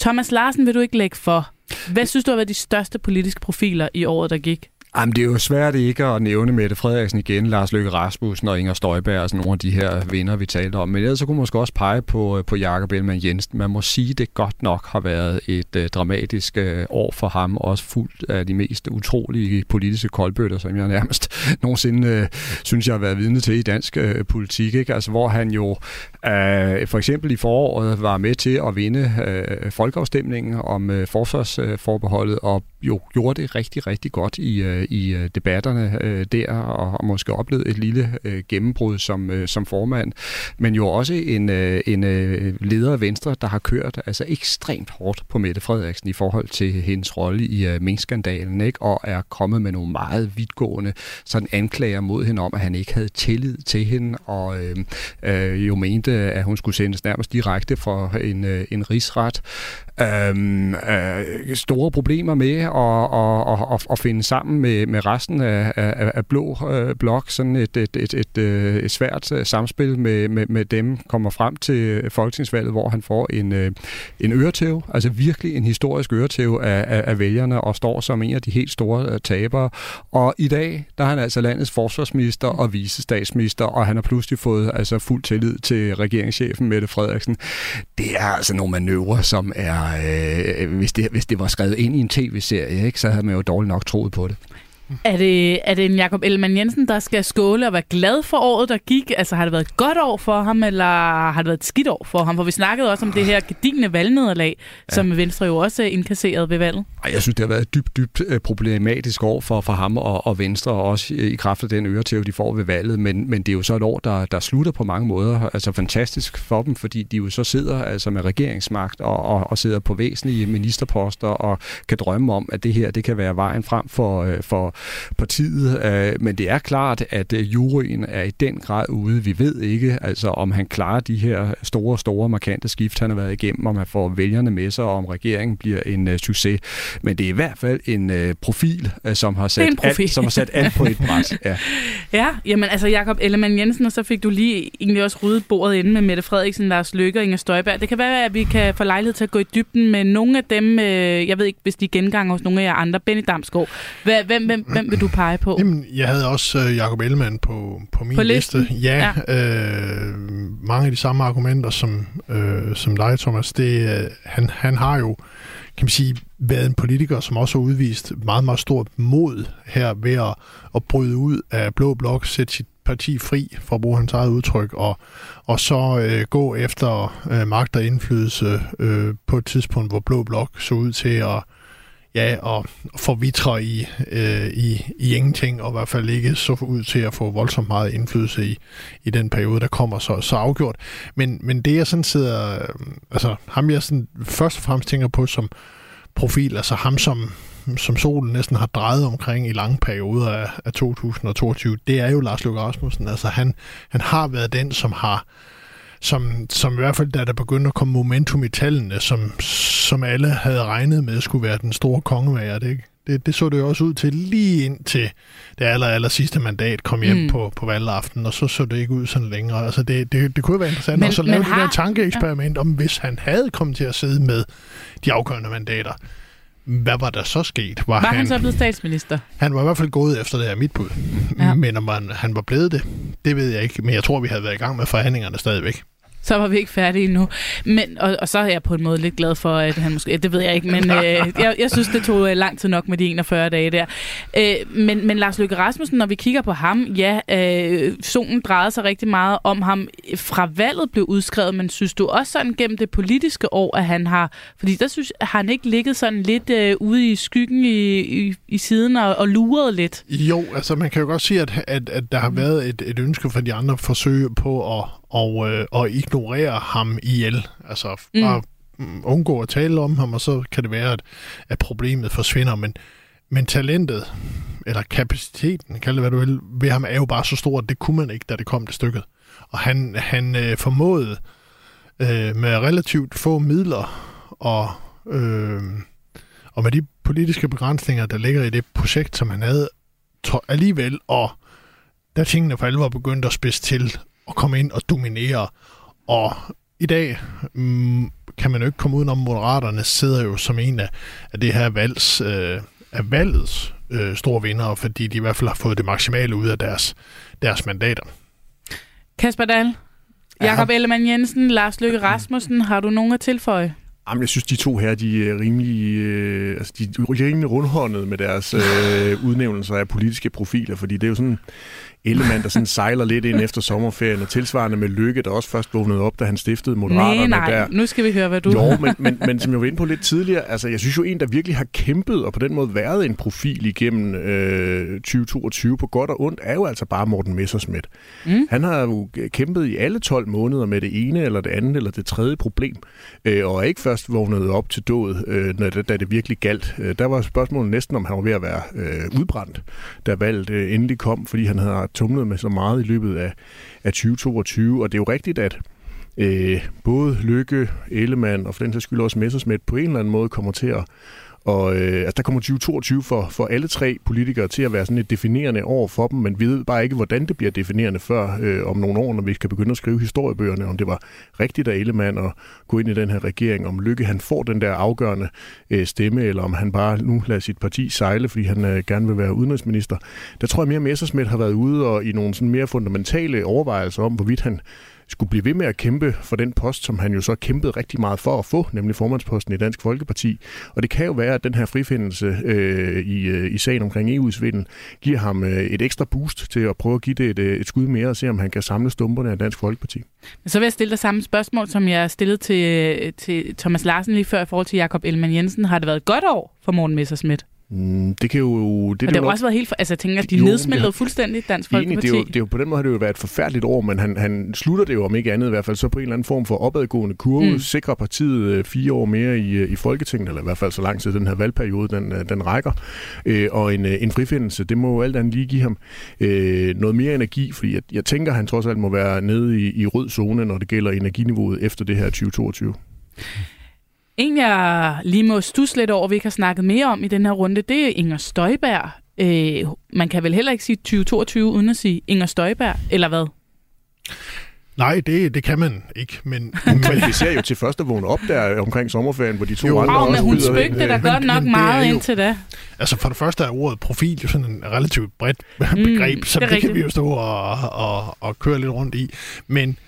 Thomas Larsen, vil du ikke lægge for? Hvad synes du har været de største politiske profiler i året, der gik? Jamen, det er jo svært ikke at nævne Mette Frederiksen igen, Lars Løkke Rasmussen og Inger Støjberg, og sådan nogle af de her vinder, vi talte om. Men ellers så kunne man måske også pege på, øh, på Jakob Ellemann Jensen. Man må sige, det godt nok har været et uh, dramatisk uh, år for ham, også fuldt af de mest utrolige politiske koldbøtter, som jeg nærmest nogensinde uh, synes, jeg har været vidne til i dansk uh, politik. Ikke? Altså, hvor han jo uh, for eksempel i foråret var med til at vinde uh, folkeafstemningen om uh, forsvarsforbeholdet, og jo gjorde det rigtig, rigtig godt i øh, i debatterne øh, der, og har måske oplevet et lille øh, gennembrud som, øh, som formand, men jo også en, øh, en øh, leder af Venstre, der har kørt altså ekstremt hårdt på Mette Frederiksen i forhold til hendes rolle i øh, minkskandalen, ikke? og er kommet med nogle meget vidtgående sådan anklager mod hende om, at han ikke havde tillid til hende, og øh, øh, jo mente, at hun skulle sendes nærmest direkte for en, øh, en rigsret. Øh, øh, store problemer med at, at, at, at finde sammen med, med resten af, af, af blå øh, blok. Sådan et, et, et, et, øh, et svært øh, samspil med, med, med dem kommer frem til øh, folketingsvalget, hvor han får en, øh, en øretæve, altså virkelig en historisk øretæve af, af, af vælgerne, og står som en af de helt store øh, tabere. Og i dag, der er han altså landets forsvarsminister og visestatsminister, og han har pludselig fået altså fuld tillid til regeringschefen Mette Frederiksen. Det er altså nogle manøvrer, som er øh, hvis, det, hvis det var skrevet ind i en tv-serie, ikke, så havde man jo dårligt nok troet på det. Er det, er det en Jakob Ellemann Jensen, der skal skåle og være glad for året, der gik? Altså har det været et godt år for ham, eller har det været et skidt år for ham? For vi snakkede også om det her gedigne valgnederlag, ja. som Venstre jo også indkasseret ved valget. Jeg synes, det har været et dybt, dybt øh, problematisk år for, for ham og, og Venstre, og også i kraft af den øretæv, de får ved valget. Men, men det er jo så et år, der, der slutter på mange måder. Altså fantastisk for dem, fordi de jo så sidder altså med regeringsmagt og, og, og sidder på væsentlige ministerposter og kan drømme om, at det her det kan være vejen frem for, øh, for partiet. Øh, men det er klart, at øh, juryen er i den grad ude. Vi ved ikke, altså, om han klarer de her store, store, markante skift, han har været igennem, om han får vælgerne med sig, og om regeringen bliver en uh, succes. Men det er i hvert fald en profil, som, har sat. Alt, som har sat alt på et bræt. Ja. ja, jamen altså Jakob Ellemann Jensen, og så fik du lige egentlig også ryddet bordet inde med Mette Frederiksen, Lars Løkke og Inger Støjberg. Det kan være, at vi kan få lejlighed til at gå i dybden med nogle af dem, øh, jeg ved ikke, hvis de genganger hos nogle af jer andre. Benny Damsgaard, hvem, hvem, hvem vil du pege på? Jamen, jeg havde også uh, Jacob Ellemann på, på min på liste. Ja, ja. Øh, mange af de samme argumenter som, øh, som dig, Thomas. Det, øh, han, han har jo, kan man sige, været en politiker, som også har udvist meget, meget stort mod her ved at, at bryde ud af Blå Blok, sætte sit parti fri, for at bruge hans eget udtryk, og, og så øh, gå efter øh, magt og indflydelse øh, på et tidspunkt, hvor Blå Blok så ud til at ja, og forvitre i, øh, i, i ingenting, og i hvert fald ikke så ud til at få voldsomt meget indflydelse i, i den periode, der kommer så, så afgjort. Men, men det jeg sådan sidder, øh, altså ham jeg sådan først og fremmest tænker på som profil, altså ham som, som solen næsten har drejet omkring i lange perioder af, af 2022, det er jo Lars Løkke Rasmussen. Altså han, han har været den, som har som, som i hvert fald, da der begyndte at komme momentum i tallene, som, som alle havde regnet med, skulle være den store kongemager. Det, det, det så det jo også ud til lige ind til det aller, aller sidste mandat kom hjem mm. på, på valgaften, og så så det ikke ud sådan længere. Altså det, det, det kunne være interessant men, at så lave det har... der tankeeksperiment ja. om, hvis han havde kommet til at sidde med de afgørende mandater, hvad var der så sket? Var, var han, han så blevet statsminister? Han var i hvert fald gået efter det her mit bud. Ja. Men om han, han var blevet det, det ved jeg ikke. Men jeg tror, vi havde været i gang med forhandlingerne stadigvæk så var vi ikke færdige endnu. Men, og, og så er jeg på en måde lidt glad for, at han måske... Det ved jeg ikke, men øh, jeg, jeg synes, det tog øh, lang tid nok med de 41 dage der. Øh, men, men Lars Løkke Rasmussen, når vi kigger på ham, ja, øh, solen drejede sig rigtig meget om ham fra valget blev udskrevet, men synes du også sådan gennem det politiske år, at han har... Fordi der synes har han ikke ligget sådan lidt øh, ude i skyggen i, i, i siden og, og luret lidt? Jo, altså man kan jo godt sige, at, at, at der har været et, et ønske fra de andre forsøg på at og, øh, og ignorere ham ihjel. Altså bare mm. undgå at tale om ham, og så kan det være, at, at problemet forsvinder. Men, men talentet, eller kapaciteten, kald det hvad du vil, ved ham er jo bare så stor, at det kunne man ikke, da det kom til stykket. Og han, han øh, formåede øh, med relativt få midler og, øh, og med de politiske begrænsninger, der ligger i det projekt, som han havde, alligevel, og da tingene for alvor begyndte at spidse til, at komme ind og dominere. Og i dag mm, kan man jo ikke komme udenom, Moderaterne sidder jo som en af, af det her valgs, øh, af valgets øh, store vinder, fordi de i hvert fald har fået det maksimale ud af deres, deres mandater. Kasper Dahl, Jakob ja. Ellemann Jensen, Lars Løkke Rasmussen, har du nogen at tilføje? Jamen, jeg synes, de to her, de er rimelig, øh, altså, de er rimelig rundhåndet med deres øh, udnævnelser af politiske profiler, fordi det er jo sådan, Ellemann, der sådan sejler lidt ind efter sommerferien, og tilsvarende med Lykke, der også først vågnede op, da han stiftede Moderaterne. Nej, nej, der. nu skal vi høre, hvad du... Jo, men, men, men som jeg var inde på lidt tidligere, altså jeg synes jo en, der virkelig har kæmpet, og på den måde været en profil igennem øh, 2022 på godt og ondt, er jo altså bare Morten Messersmith. Mm. Han har jo kæmpet i alle 12 måneder med det ene, eller det andet, eller det tredje problem, øh, og er ikke først vågnet op til død, øh, når det, da det virkelig galt. Øh, der var spørgsmålet næsten, om han var ved at være øh, udbrændt, da valget øh, endelig kom, fordi han havde tumlet med så meget i løbet af, af 2022. Og det er jo rigtigt, at øh, både Lykke, Ellemann og for den sags skyld også Messersmith på en eller anden måde kommer til at, og øh, altså, der kommer 2022 for, for alle tre politikere til at være sådan et definerende år for dem, men vi ved bare ikke, hvordan det bliver definerende før øh, om nogle år, når vi skal begynde at skrive historiebøgerne, om det var rigtigt af Ellemann at gå ind i den her regering, om Lykke han får den der afgørende øh, stemme, eller om han bare nu lader sit parti sejle, fordi han øh, gerne vil være udenrigsminister. Der tror jeg mere, at Messersmith har været ude og i nogle sådan mere fundamentale overvejelser om, hvorvidt han skulle blive ved med at kæmpe for den post, som han jo så kæmpede rigtig meget for at få, nemlig formandsposten i Dansk Folkeparti. Og det kan jo være, at den her frifindelse øh, i, øh, i sagen omkring EU-svindel giver ham øh, et ekstra boost til at prøve at give det et, øh, et skud mere og se, om han kan samle stumperne af Dansk Folkeparti. Så vil jeg stille dig samme spørgsmål, som jeg stillede til, til Thomas Larsen lige før i forhold til Jakob Elman Jensen. Har det været et godt år for Morten Messersmith? Mm, det kan jo... Det, og det har nok... også været helt... For, altså, jeg tænker, de jo, nedsmeltede ja. fuldstændig Dansk Folkeparti. det, er jo, det er jo, på den måde har det jo været et forfærdeligt år, men han, han slutter det jo om ikke andet i hvert fald så på en eller anden form for opadgående kurve, mm. sikrer partiet øh, fire år mere i, øh, i Folketinget, eller i hvert fald så lang tid den her valgperiode, den, øh, den rækker. Øh, og en, en frifindelse, det må jo alt andet lige give ham øh, noget mere energi, fordi jeg, jeg tænker, han trods alt må være nede i, i rød zone, når det gælder energiniveauet efter det her 2022. En, jeg lige må stusse lidt over, vi ikke har snakket mere om i den her runde, det er Inger Støjberg. Øh, man kan vel heller ikke sige 2022 uden at sige Inger Støjberg, eller hvad? Nej, det, det kan man ikke, men... men vi ser jo til første vågne op der omkring sommerferien, hvor de to jo, andre også... men hun spøgte da godt nok meget jo, indtil da. Altså for det første er ordet profil jo sådan en relativt bredt begreb, mm, så det, det kan vi jo stå og, og, og køre lidt rundt i. Men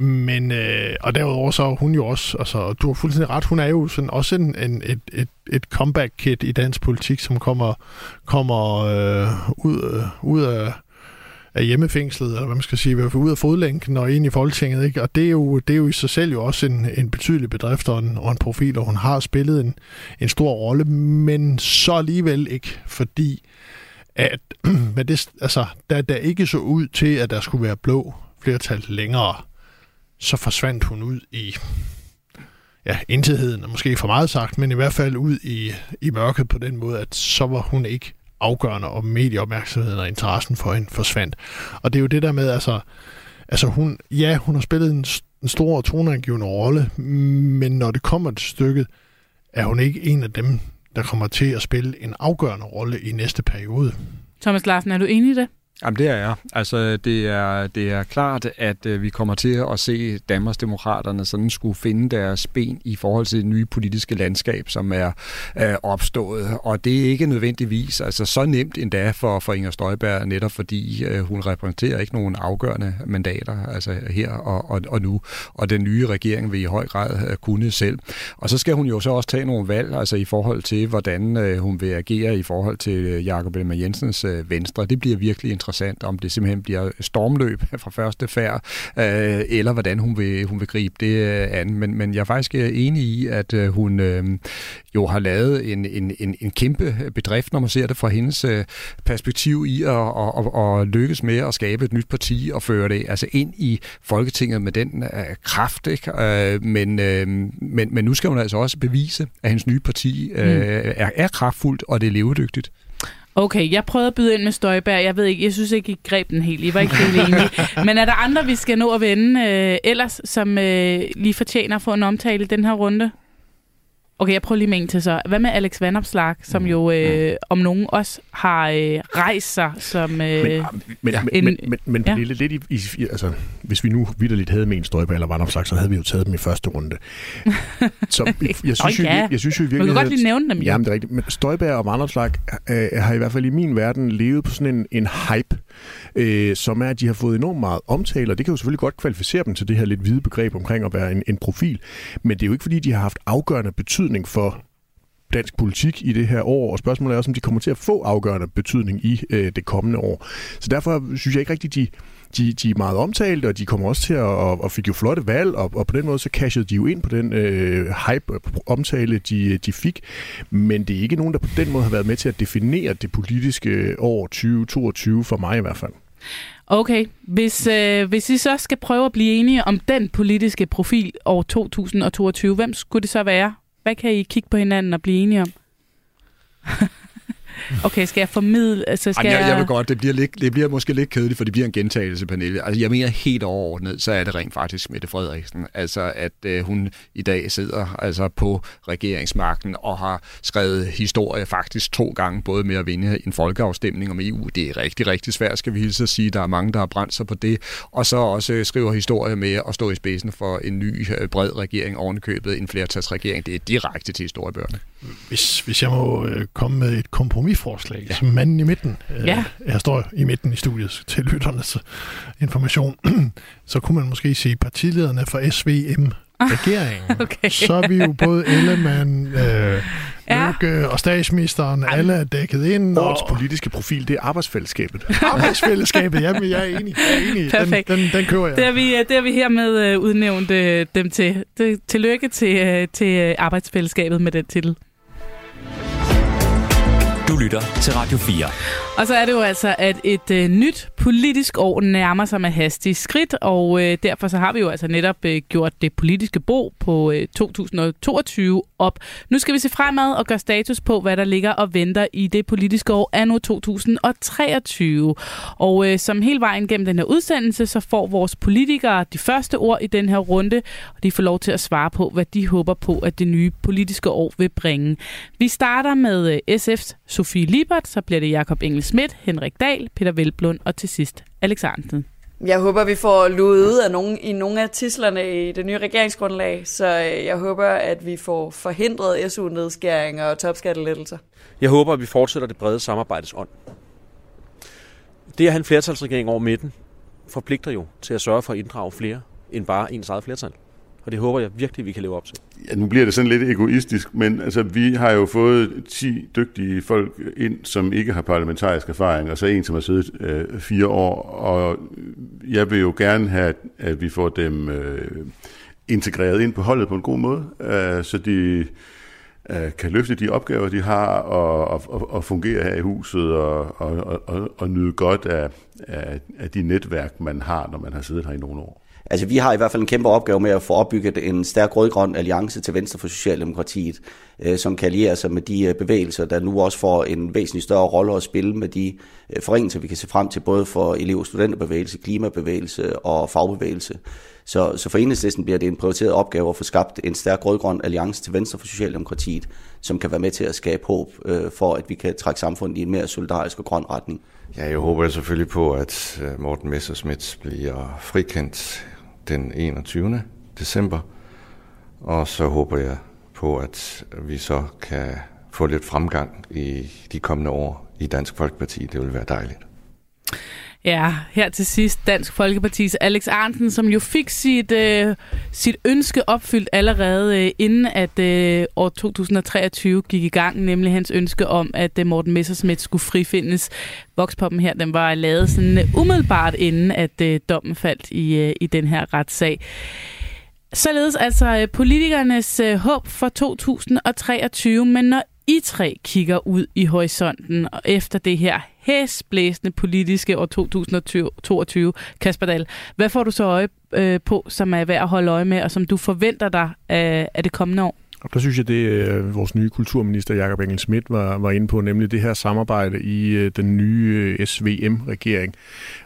men, øh, og derudover så er hun jo også, altså, du har fuldstændig ret, hun er jo sådan også en, en, et, et, et comeback-kit i dansk politik, som kommer, kommer øh, ud, øh, ud af, af hjemmefængslet, eller hvad man skal sige, i hvert fald ud af fodlænken og ind i Folketinget. Ikke? Og det er, jo, det er jo i sig selv jo også en, en betydelig bedrift og en, og en profil, og hun har spillet en, en stor rolle, men så alligevel ikke, fordi at men det, altså, da der ikke så ud til, at der skulle være blå flertal længere, så forsvandt hun ud i ja, intetheden, måske for meget sagt, men i hvert fald ud i, i mørket på den måde, at så var hun ikke afgørende, og medieopmærksomheden og interessen for hende forsvandt. Og det er jo det der med, altså, altså hun, ja, hun har spillet en, en stor og toneangivende rolle, men når det kommer til stykket, er hun ikke en af dem, der kommer til at spille en afgørende rolle i næste periode. Thomas Larsen, er du enig i det? Jamen det er jeg. Altså det er, det er klart, at øh, vi kommer til at se Danmarksdemokraterne sådan skulle finde deres ben i forhold til det nye politiske landskab, som er øh, opstået. Og det er ikke nødvendigvis altså, så nemt endda for, for Inger Støjberg, netop fordi øh, hun repræsenterer ikke nogen afgørende mandater altså her og, og, og nu. Og den nye regering vil i høj grad øh, kunne selv. Og så skal hun jo så også tage nogle valg altså i forhold til, hvordan øh, hun vil agere i forhold til øh, Jakob Ellemann Jensens øh, venstre. Det bliver virkelig interessant interessant, om det simpelthen bliver stormløb fra første færd, øh, eller hvordan hun vil, hun vil gribe det øh, an. Men, men jeg er faktisk øh, enig i, at hun øh, jo har lavet en, en, en, en kæmpe bedrift, når man ser det fra hendes øh, perspektiv i at, at, at, at lykkes med at skabe et nyt parti og føre det altså ind i Folketinget med den øh, kraft. Ikke? Øh, men, øh, men, men nu skal hun altså også bevise, at hendes nye parti øh, mm. er, er kraftfuldt, og det er levedygtigt. Okay, jeg prøvede at byde ind med Støjberg. Jeg ved ikke, jeg synes ikke, I greb den helt. I var ikke helt enige. Men er der andre, vi skal nå at vende øh, ellers, som øh, lige fortjener at få en omtale i den her runde? Okay, jeg prøver lige med en til så. Hvad med Alex Vandopslag, som mm. jo øh, om nogen også har øh, rejst sig som øh, men, men, en... Men, men, men ja. lidt i, i, altså, hvis vi nu vidderligt havde med en Støjberg eller Vandopslag, så havde vi jo taget dem i første runde. Så jeg, jeg, synes, oh, ja. jo, jeg synes jo virkelig... Man kan godt lige nævne dem. Jamen, det er rigtigt. Men Støjberg og Vandopslag øh, har i hvert fald i min verden levet på sådan en, en hype, øh, som er, at de har fået enormt meget omtale, og det kan jo selvfølgelig godt kvalificere dem til det her lidt hvide begreb omkring at være en, en profil. Men det er jo ikke, fordi de har haft afgørende betydning betydning for dansk politik i det her år, og spørgsmålet er også, om de kommer til at få afgørende betydning i øh, det kommende år. Så derfor synes jeg ikke rigtigt, de, de, de er meget omtalt, og de kommer også til at og, og fik jo flotte valg, og, og på den måde så cashede de jo ind på den øh, hype-omtale, de, de fik. Men det er ikke nogen, der på den måde har været med til at definere det politiske år 2022, for mig i hvert fald. Okay, hvis, øh, hvis I så skal prøve at blive enige om den politiske profil år 2022, hvem skulle det så være? Hvad kan I kigge på hinanden og blive enige om? Okay, skal jeg formidle? Altså, skal Jamen, jeg, jeg vil godt, det bliver, lidt, det bliver måske lidt kedeligt, for det bliver en gentagelse, Pernille. Altså, jeg mener helt overordnet, så er det rent faktisk Mette Frederiksen. Altså, at øh, hun i dag sidder altså, på regeringsmagten og har skrevet historie faktisk to gange, både med at vinde en folkeafstemning om EU. Det er rigtig, rigtig svært, skal vi hilse at sige. Der er mange, der har brændt sig på det. Og så også skriver historie med at stå i spidsen for en ny øh, bred regering ovenkøbet, en flertalsregering. Det er direkte til historiebøgerne. Hvis, hvis jeg må øh, komme med et kompromisforslag, ja. som manden i midten, øh, ja. jeg står i midten i studiet til lytternes information, så kunne man måske sige partilederne for SVM regeringen. okay. Så er vi jo både Ellemann, øh, ja. Løkke og statsministeren, Jamen. alle er dækket ind. Vores og... politiske profil, det er arbejdsfællesskabet. arbejdsfællesskabet, jamen jeg er enig. Jeg er enig. Perfekt. Den, den, den kører jeg. Det har vi, det har vi hermed uh, udnævnt uh, dem til. Tillykke til, uh, til arbejdsfællesskabet med den titel. Du lytter til Radio 4. Og så er det jo altså, at et øh, nyt politisk år nærmer sig med hastige skridt, og øh, derfor så har vi jo altså netop øh, gjort det politiske bo på øh, 2022 op. Nu skal vi se fremad og gøre status på, hvad der ligger og venter i det politiske år anno 2023. Og øh, som hele vejen gennem den her udsendelse, så får vores politikere de første ord i den her runde, og de får lov til at svare på, hvad de håber på, at det nye politiske år vil bringe. Vi starter med øh, SF's Sofie Libert, så bliver det Jakob Engel Schmidt, Henrik Dahl, Peter Velblund og til sidst Alex Arnsen. Jeg håber, vi får luet ud af nogle, i nogle af tislerne i det nye regeringsgrundlag, så øh, jeg håber, at vi får forhindret SU-nedskæringer og topskattelettelser. Jeg håber, at vi fortsætter det brede samarbejdes ånd. Det at have en flertalsregering over midten forpligter jo til at sørge for at inddrage flere end bare ens eget flertal. Og det håber jeg virkelig, vi kan leve op til. Ja, nu bliver det sådan lidt egoistisk, men altså, vi har jo fået 10 dygtige folk ind, som ikke har parlamentarisk erfaring, og så en, som har siddet øh, fire år, og jeg vil jo gerne have, at vi får dem øh, integreret ind på holdet på en god måde, øh, så de øh, kan løfte de opgaver, de har, og, og, og fungere her i huset, og, og, og, og nyde godt af, af, af de netværk, man har, når man har siddet her i nogle år. Altså, vi har i hvert fald en kæmpe opgave med at få opbygget en stærk rødgrøn alliance til venstre for Socialdemokratiet, øh, som kan alliere sig med de øh, bevægelser, der nu også får en væsentlig større rolle at spille med de øh, forringelser, vi kan se frem til, både for elev- og studenterbevægelse, klimabevægelse og fagbevægelse. Så, så for enhedslisten bliver det en prioriteret opgave at få skabt en stærk rødgrøn alliance til venstre for Socialdemokratiet, som kan være med til at skabe håb øh, for, at vi kan trække samfundet i en mere solidarisk og grøn retning. Ja, jeg håber selvfølgelig på, at øh, Morten Messerschmidt bliver frikendt den 21. december. Og så håber jeg på, at vi så kan få lidt fremgang i de kommende år i Dansk Folkeparti. Det vil være dejligt. Ja, her til sidst Dansk Folkepartis Alex Arnsen, som jo fik sit, øh, sit ønske opfyldt allerede øh, inden at øh, år 2023 gik i gang, nemlig hans ønske om, at øh, Morten Messersmith skulle frifindes. Vokspoppen her, den var lavet sådan øh, umiddelbart inden, at øh, dommen faldt i, øh, i den her retssag. Således altså øh, politikernes øh, håb for 2023, men når I tre kigger ud i horisonten og efter det her hæsblæsende politiske år 2022, Kasper Dahl, hvad får du så øje øh, på, som er værd at holde øje med, og som du forventer dig af, øh, af det kommende år? Og der synes jeg, det øh, vores nye kulturminister Jakob Engel Schmidt var, var inde på, nemlig det her samarbejde i øh, den nye øh, SVM-regering.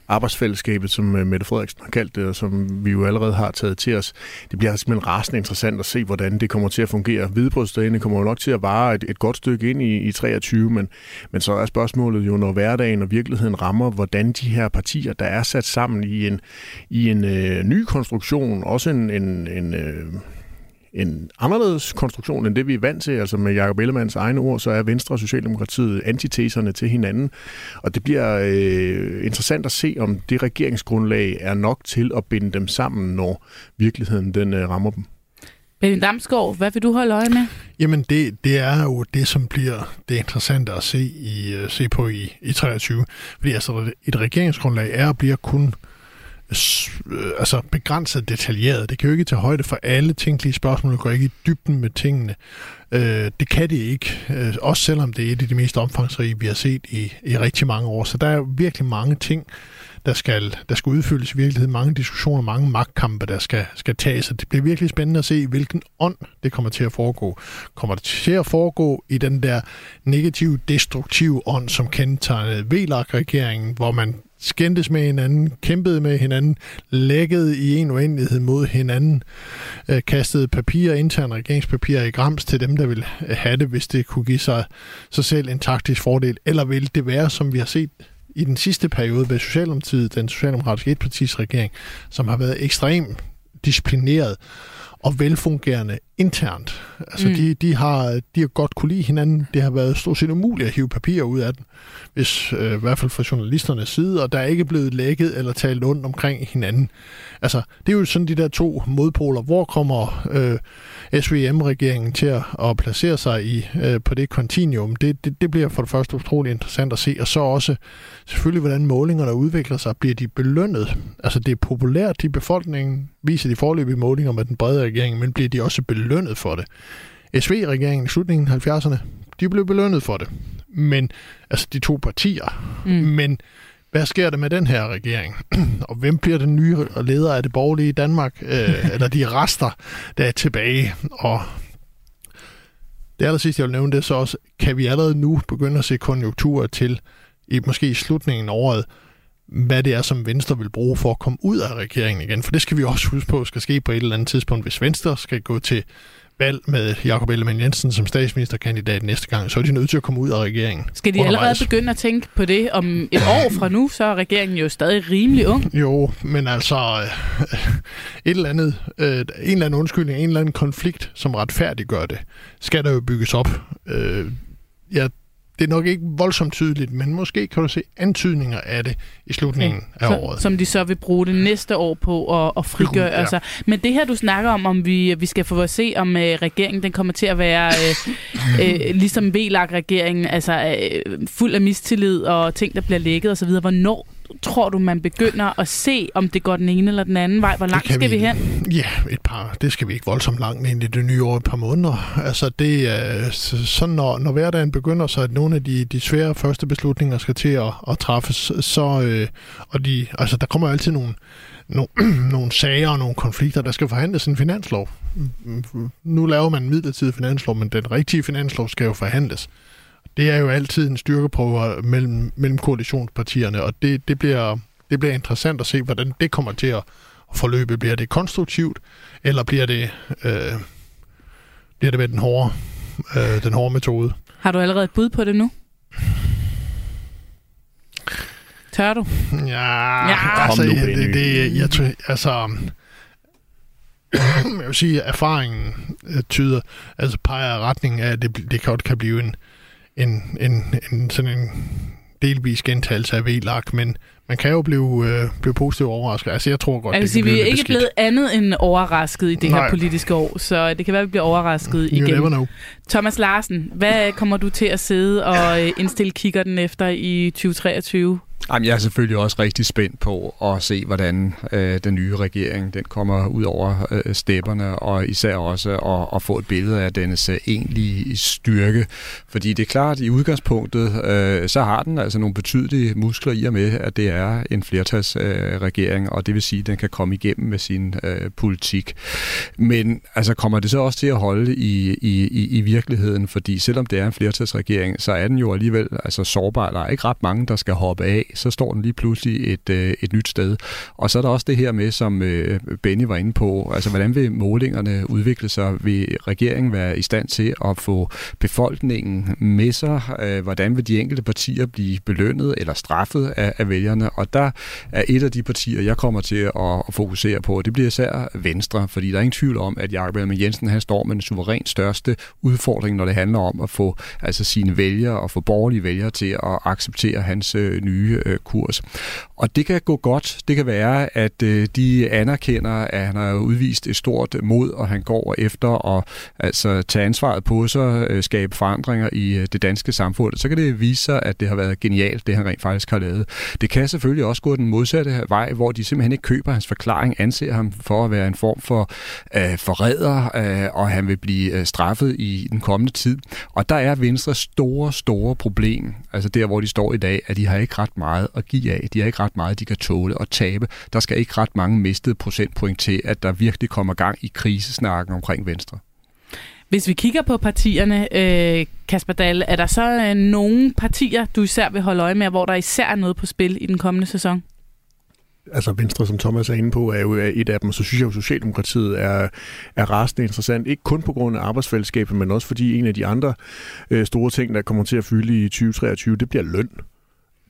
Arbejdsfællesskabet, som øh, Mette Frederiksen har kaldt det, og som vi jo allerede har taget til os. Det bliver altså simpelthen rasende interessant at se, hvordan det kommer til at fungere. Hvidebrødsdagene kommer jo nok til at vare et, et godt stykke ind i, i 23, men, men så er spørgsmålet jo, når hverdagen og virkeligheden rammer, hvordan de her partier, der er sat sammen i en, i en øh, ny konstruktion, også en, en, en øh, en anderledes konstruktion end det, vi er vant til. Altså med Jacob Ellemanns egne ord, så er Venstre og Socialdemokratiet antiteserne til hinanden. Og det bliver øh, interessant at se, om det regeringsgrundlag er nok til at binde dem sammen, når virkeligheden den øh, rammer dem. Benny Damsgaard, hvad vil du holde øje med? Jamen, det, det er jo det, som bliver det interessante at se, i, uh, se på i, i 23. Fordi altså, et regeringsgrundlag er og bliver kun øh, Øh, altså begrænset detaljeret. Det kan jo ikke tage højde for alle tænkelige spørgsmål, det går ikke i dybden med tingene. Øh, det kan det ikke, øh, også selvom det er et af de mest omfangsrige, vi har set i, i rigtig mange år. Så der er virkelig mange ting, der skal, der skal udfyldes i virkeligheden. Mange diskussioner, mange magtkampe, der skal, skal tages. Så det bliver virkelig spændende at se, hvilken ånd det kommer til at foregå. Kommer det til at foregå i den der negative, destruktive ånd, som kendetegnede VLAG-regeringen, hvor man skændtes med hinanden, kæmpede med hinanden, lækkede i en uendelighed mod hinanden, øh, kastede papirer, interne regeringspapirer i grams til dem, der ville øh, have det, hvis det kunne give sig, sig selv en taktisk fordel. Eller vil det være, som vi har set i den sidste periode ved Socialdemokratiet, den socialdemokratiske etpartis regering, som har været ekstremt disciplineret og velfungerende internt. Altså, mm. de, de, har, de har godt kunne lide hinanden. Det har været stort set umuligt at hive papir ud af den, hvis, øh, i hvert fald fra journalisternes side, og der er ikke blevet lækket eller talt ondt omkring hinanden. Altså, det er jo sådan de der to modpoler. Hvor kommer øh, SVM-regeringen til at, at placere sig i øh, på det kontinuum? Det, det, det bliver for det første utroligt interessant at se, og så også selvfølgelig, hvordan målingerne udvikler sig. Bliver de belønnet? Altså, det er populært i befolkningen, viser de forløbige målinger med den brede regering, men bliver de også belønnet for det? SV-regeringen i slutningen af 70'erne, de blev belønnet for det. Men, altså de to partier. Mm. Men hvad sker der med den her regering? og hvem bliver den nye leder af det borgerlige Danmark? Øh, eller de rester, der er tilbage? Og det aller sidste, jeg vil nævne, det er så også, kan vi allerede nu begynde at se konjunkturer til, i måske i slutningen af året, hvad det er, som Venstre vil bruge for at komme ud af regeringen igen. For det skal vi også huske på, skal ske på et eller andet tidspunkt. Hvis Venstre skal gå til valg med Jakob Ellemann Jensen som statsministerkandidat næste gang, så er de nødt til at komme ud af regeringen. Skal de allerede begynde at tænke på det om et år fra nu, så er regeringen jo stadig rimelig ung. Jo, men altså øh, et eller andet, øh, en eller anden undskyldning, en eller anden konflikt, som retfærdiggør det, skal der jo bygges op. Øh, jeg det er nok ikke voldsomt tydeligt, men måske kan du se antydninger af det i slutningen ja, af så, året. Som de så vil bruge det næste år på at, at frigøre. Ja. Altså. Men det her, du snakker om, om vi, vi skal få at se, om uh, regeringen den kommer til at være uh, uh, ligesom VLAG-regeringen, altså uh, fuld af mistillid og ting, der bliver lækket osv. Hvornår tror du, man begynder at se, om det går den ene eller den anden vej? Hvor langt skal vi, vi hen? Ja, et par, det skal vi ikke voldsomt langt ind i det nye år, et par måneder. Altså det er sådan, når, når hverdagen begynder, så at nogle af de, de svære første beslutninger skal til at, at træffes, så, øh, og de, altså der kommer altid nogle, nogle, nogle sager og nogle konflikter, der skal forhandles en finanslov. Nu laver man en midlertidig finanslov, men den rigtige finanslov skal jo forhandles. Det er jo altid en styrkeprøve mellem, mellem koalitionspartierne, og det, det, bliver, det bliver interessant at se, hvordan det kommer til at forløbe. Bliver det konstruktivt, eller bliver det, øh, bliver det med den hårde, øh, den hårde metode? Har du allerede et bud på det nu? Tør du? Ja, ja. altså, nu, det, det, jeg tror, altså, jeg vil sige, at erfaringen tyder, altså peger retning af, at det, det godt kan blive en, en, en, en sådan en delvis gentagelse af VLAG, men man kan jo blive, øh, blive positivt overrasket. Altså, jeg tror godt, jeg det sige, kan vi er ikke beskidt. blevet andet end overrasket i det Nej. her politiske år, så det kan være, at vi bliver overrasket You igen. never know. Thomas Larsen, hvad kommer du til at sidde og øh, indstille kigger den efter i 2023? Jamen, jeg er selvfølgelig også rigtig spændt på at se, hvordan øh, den nye regering den kommer ud over øh, stepperne, og især også at, at få et billede af dennes øh, egentlige styrke. Fordi det er klart, at i udgangspunktet, øh, så har den altså nogle betydelige muskler i og med, at det er en flertalsregering, øh, og det vil sige, at den kan komme igennem med sin øh, politik. Men altså, kommer det så også til at holde i, i, i, i virkeligheden? Fordi selvom det er en flertalsregering, så er den jo alligevel altså, sårbar. Der er ikke ret mange, der skal hoppe af så står den lige pludselig et, øh, et nyt sted. Og så er der også det her med, som øh, Benny var inde på, altså hvordan vil målingerne udvikle sig? Vil regeringen være i stand til at få befolkningen med sig? Øh, hvordan vil de enkelte partier blive belønnet eller straffet af, af vælgerne? Og der er et af de partier, jeg kommer til at, at fokusere på, og det bliver især Venstre, fordi der er ingen tvivl om, at Jacob Ellemann Jensen han står med den suverænt største udfordring, når det handler om at få altså sine vælgere og få borgerlige vælgere til at acceptere hans øh, nye øh, kurs. Og det kan gå godt. Det kan være, at øh, de anerkender, at han har udvist et stort mod, og han går efter at altså, tage ansvaret på sig, øh, skabe forandringer i øh, det danske samfund. Så kan det vise sig, at det har været genialt, det han rent faktisk har lavet. Det kan selvfølgelig også gå den modsatte vej, hvor de simpelthen ikke køber hans forklaring, anser ham for at være en form for øh, forræder, øh, og han vil blive øh, straffet i den kommende tid. Og der er Venstre store, store problem, altså der, hvor de står i dag, at de har ikke ret meget at give af. De har ikke ret meget, de kan tåle at tabe. Der skal ikke ret mange mistede procentpoint til, at der virkelig kommer gang i krisesnakken omkring Venstre. Hvis vi kigger på partierne, øh, Kasper Dahl, er der så øh, nogle partier, du især vil holde øje med, hvor der især er noget på spil i den kommende sæson? altså Venstre, som Thomas er inde på, er jo et af dem, så synes jeg jo, at Socialdemokratiet er, er rasende interessant. Ikke kun på grund af arbejdsfællesskabet, men også fordi en af de andre øh, store ting, der kommer til at fylde i 2023, det bliver løn.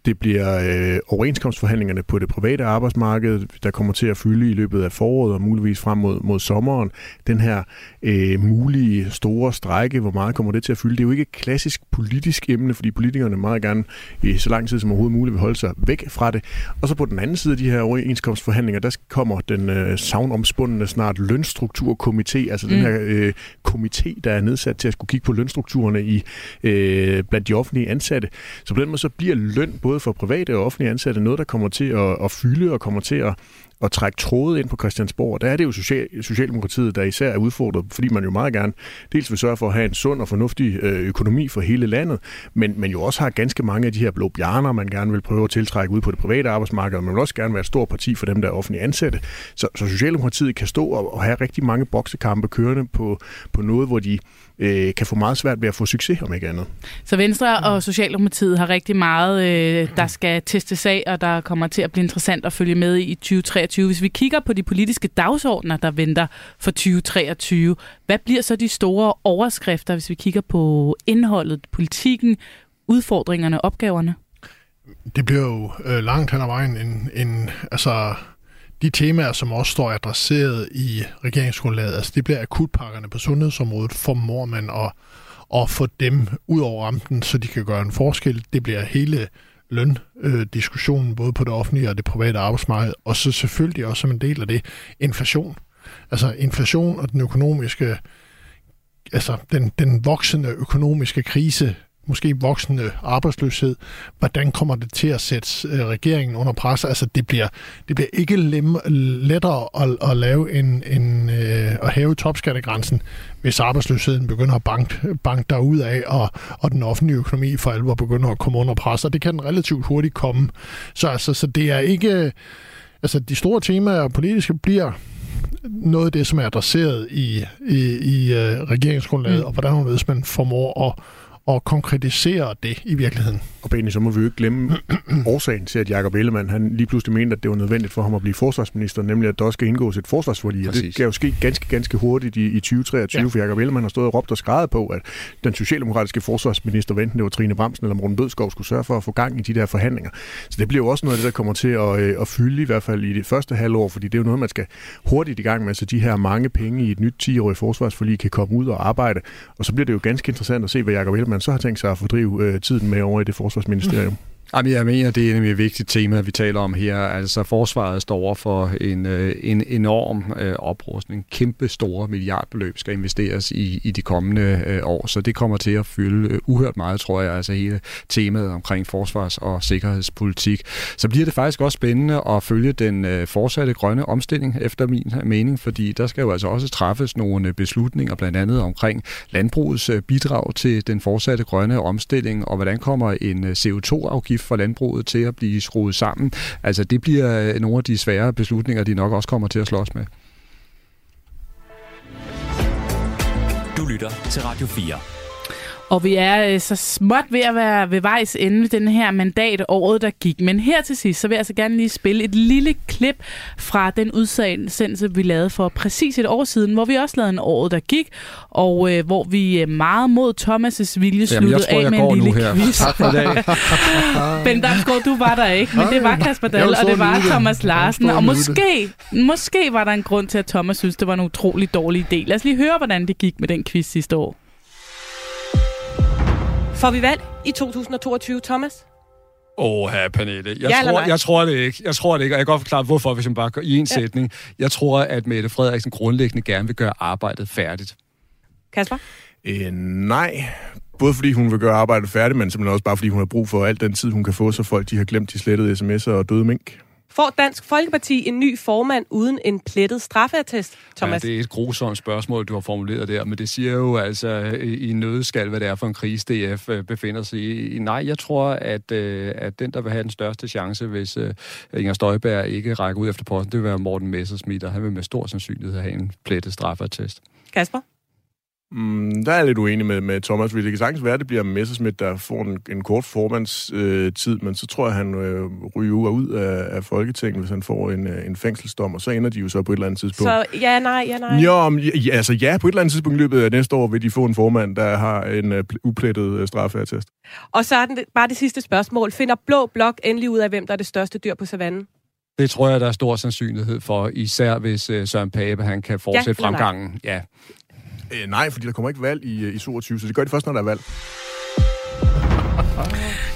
Det bliver øh, overenskomstforhandlingerne på det private arbejdsmarked, der kommer til at fylde i løbet af foråret og muligvis frem mod, mod sommeren. Den her øh, mulige store strække, hvor meget kommer det til at fylde? Det er jo ikke et klassisk politisk emne, fordi politikerne meget gerne i så lang tid som overhovedet muligt vil holde sig væk fra det. Og så på den anden side af de her overenskomstforhandlinger, der kommer den øh, savnomspundne snart lønstrukturkomité, altså mm. den her øh, komité, der er nedsat til at skulle kigge på lønstrukturerne i øh, blandt de offentlige ansatte. Så på den måde så bliver løn både for private og offentlige ansatte noget, der kommer til at, at fylde og kommer til at, at trække tråde ind på Christiansborg. Der er det jo Social, Socialdemokratiet, der især er udfordret, fordi man jo meget gerne dels vil sørge for at have en sund og fornuftig øh, økonomi for hele landet, men, men jo også har ganske mange af de her blå bjerner, man gerne vil prøve at tiltrække ud på det private arbejdsmarked, og man vil også gerne være et stort parti for dem, der er offentlige ansatte. Så, så Socialdemokratiet kan stå og, og have rigtig mange boksekampe kørende på, på noget, hvor de øh, kan få meget svært ved at få succes, om ikke andet. Så Venstre og Socialdemokratiet har rigtig meget, øh, der skal testes af, og der kommer til at blive interessant at følge med i 2023. Hvis vi kigger på de politiske dagsordner, der venter for 2023, hvad bliver så de store overskrifter, hvis vi kigger på indholdet, politikken, udfordringerne, opgaverne? Det bliver jo øh, langt hen ad vejen en, en altså de temaer, som også står adresseret i regeringsgrundlaget, altså det bliver akutpakkerne på sundhedsområdet, formår man at, og få dem ud over rampen, så de kan gøre en forskel. Det bliver hele løndiskussionen, både på det offentlige og det private arbejdsmarked, og så selvfølgelig også som en del af det, inflation. Altså inflation og den økonomiske, altså den, den voksende økonomiske krise, måske voksende arbejdsløshed, hvordan kommer det til at sætte øh, regeringen under pres? Altså det bliver, det bliver ikke lem, lettere at, at lave en, en øh, at hæve topskattegrænsen, hvis arbejdsløsheden begynder at banke, banke derud af, og, og den offentlige økonomi for alvor begynder at komme under pres, og det kan den relativt hurtigt komme. Så, altså, så det er ikke... Altså, de store temaer politiske bliver noget af det, som er adresseret i, i, i uh, regeringsgrundlaget, mm. og hvordan man formår at og konkretisere det i virkeligheden. Og Benny, så må vi jo ikke glemme årsagen til, at Jacob Ellemann han lige pludselig mente, at det var nødvendigt for ham at blive forsvarsminister, nemlig at der også skal indgås et forsvarsforlig. Og det kan jo ske ganske, ganske hurtigt i, i 2023, ja. for Jacob Ellemann har stået og råbt og skrevet på, at den socialdemokratiske forsvarsminister, enten det var Trine Bramsen eller Morten Bødskov, skulle sørge for at få gang i de der forhandlinger. Så det bliver jo også noget af det, der kommer til at, øh, at fylde i hvert fald i det første halvår, fordi det er jo noget, man skal hurtigt i gang med, så de her mange penge i et nyt 10-årigt forsvarsforlig kan komme ud og arbejde. Og så bliver det jo ganske interessant at se, hvad Jacob Ellemann så har tænkt sig at fordrive øh, tiden med over i det forsvarsministerium. Jamen, jeg mener, det er nemlig et vigtigt tema, vi taler om her. Altså, forsvaret står over for en, øh, en enorm øh, oprustning. Kæmpe store milliardbeløb skal investeres i, i de kommende øh, år, så det kommer til at fylde øh, uhørt meget, tror jeg, altså hele temaet omkring forsvars- og sikkerhedspolitik. Så bliver det faktisk også spændende at følge den øh, fortsatte grønne omstilling, efter min øh, mening, fordi der skal jo altså også træffes nogle beslutninger, blandt andet omkring landbrugets øh, bidrag til den fortsatte grønne omstilling, og hvordan kommer en øh, CO2-afgift udgift for landbruget til at blive skruet sammen. Altså det bliver øh, nogle af de svære beslutninger, de nok også kommer til at slås med. Du lytter til Radio 4. Og vi er øh, så småt ved at være ved vejs ende den her mandat året, der gik. Men her til sidst, så vil jeg altså gerne lige spille et lille klip fra den udsendelse, vi lavede for præcis et år siden, hvor vi også lavede en året, der gik, og øh, hvor vi øh, meget mod Thomas' vilje sluttede Jamen, af med en lille her. quiz. Tak for i dag. ben Damsgaard, du var der ikke, men det var Kasper Dahl, og det var Thomas Larsen. Og måske, måske var der en grund til, at Thomas synes, det var en utrolig dårlig idé. Lad os lige høre, hvordan det gik med den quiz sidste år. Får vi valg i 2022, Thomas? Åh, her, Pernille. Jeg, Ja tror, jeg tror det ikke. Jeg tror det ikke, og jeg kan godt forklare, hvorfor, hvis man bare går i en Ja. sætning. Jeg tror, at Mette Frederiksen grundlæggende gerne vil gøre arbejdet færdigt. Kasper? Øh, nej. Både fordi hun vil gøre arbejdet færdigt, men simpelthen også bare fordi hun har brug for al den tid, hun kan få, så folk de har glemt de slettede sms'er og døde mink. Får Dansk Folkeparti en ny formand uden en plettet straffeattest, Thomas? Ja, det er et grusomt spørgsmål, du har formuleret der, men det siger jo altså i i nødskal, hvad det er for en krise, DF øh, befinder sig i. Nej, jeg tror, at, øh, at den, der vil have den største chance, hvis øh, Inger Støjberg ikke rækker ud efter posten, det vil være Morten Messerschmidt, og han vil med stor sandsynlighed have en plettet straffeattest. Kasper? Mm, der er jeg lidt uenig med, med Thomas, fordi det kan sagtens være, at det bliver Messerschmidt, der får en, en kort formandstid, øh, tid, men så tror jeg, at han øh, ryger ud af, af Folketinget, hvis han får en, øh, en fængselsdom, og så ender de jo så på et eller andet tidspunkt. Så ja, nej, ja, nej. Jo, om- ja, altså ja, på et eller andet tidspunkt i løbet af næste år vil de få en formand, der har en uh, uplettet uh, straffeattest. Og så er den, bare det sidste spørgsmål. Finder Blå Blok endelig ud af, hvem der er det største dyr på savannen? Det tror jeg, der er stor sandsynlighed for, især hvis øh, Søren Pape han kan fortsætte nej? fremgangen. Ja. Øh, nej, fordi der kommer ikke valg i, øh, i 22, så det gør de først, når der er valg.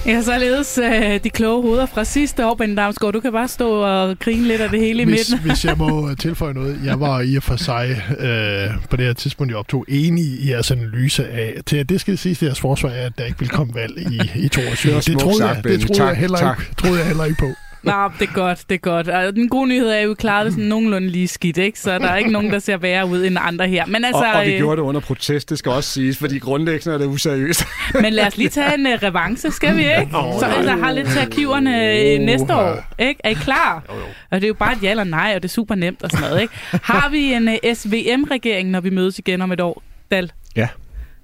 Jeg har således øh, de kloge hoveder fra sidste år, Ben Damsgaard. Du kan bare stå og grine lidt af det hele i Hvis, midten. hvis jeg må øh, tilføje noget. Jeg var i og for sig øh, på det her tidspunkt, jeg optog, enig i jeres analyse af, til at det skal siges til jeres forsvar, at der ikke vil komme valg i, i 22. Det Det, troede, sagt, jeg, det troede, Tak, jeg heller tak. ikke, troede jeg heller ikke på. Nå, det er godt, det er godt. Og den gode nyhed er, at vi klarede det sådan nogenlunde lige skidt, ikke? Så der er ikke nogen, der ser værre ud end andre her. Men altså, og, og vi øh, gjorde det under protest, det skal også siges, fordi grundlæggende er det useriøst. men lad os lige tage en uh, revanche, skal vi ikke? Så altså, har lidt til arkiverne øh, næste år, ikke? Er I klar? Og det er jo bare et ja eller nej, og det er super nemt og sådan noget, ikke? Har vi en uh, SVM-regering, når vi mødes igen om et år, Dal? Ja.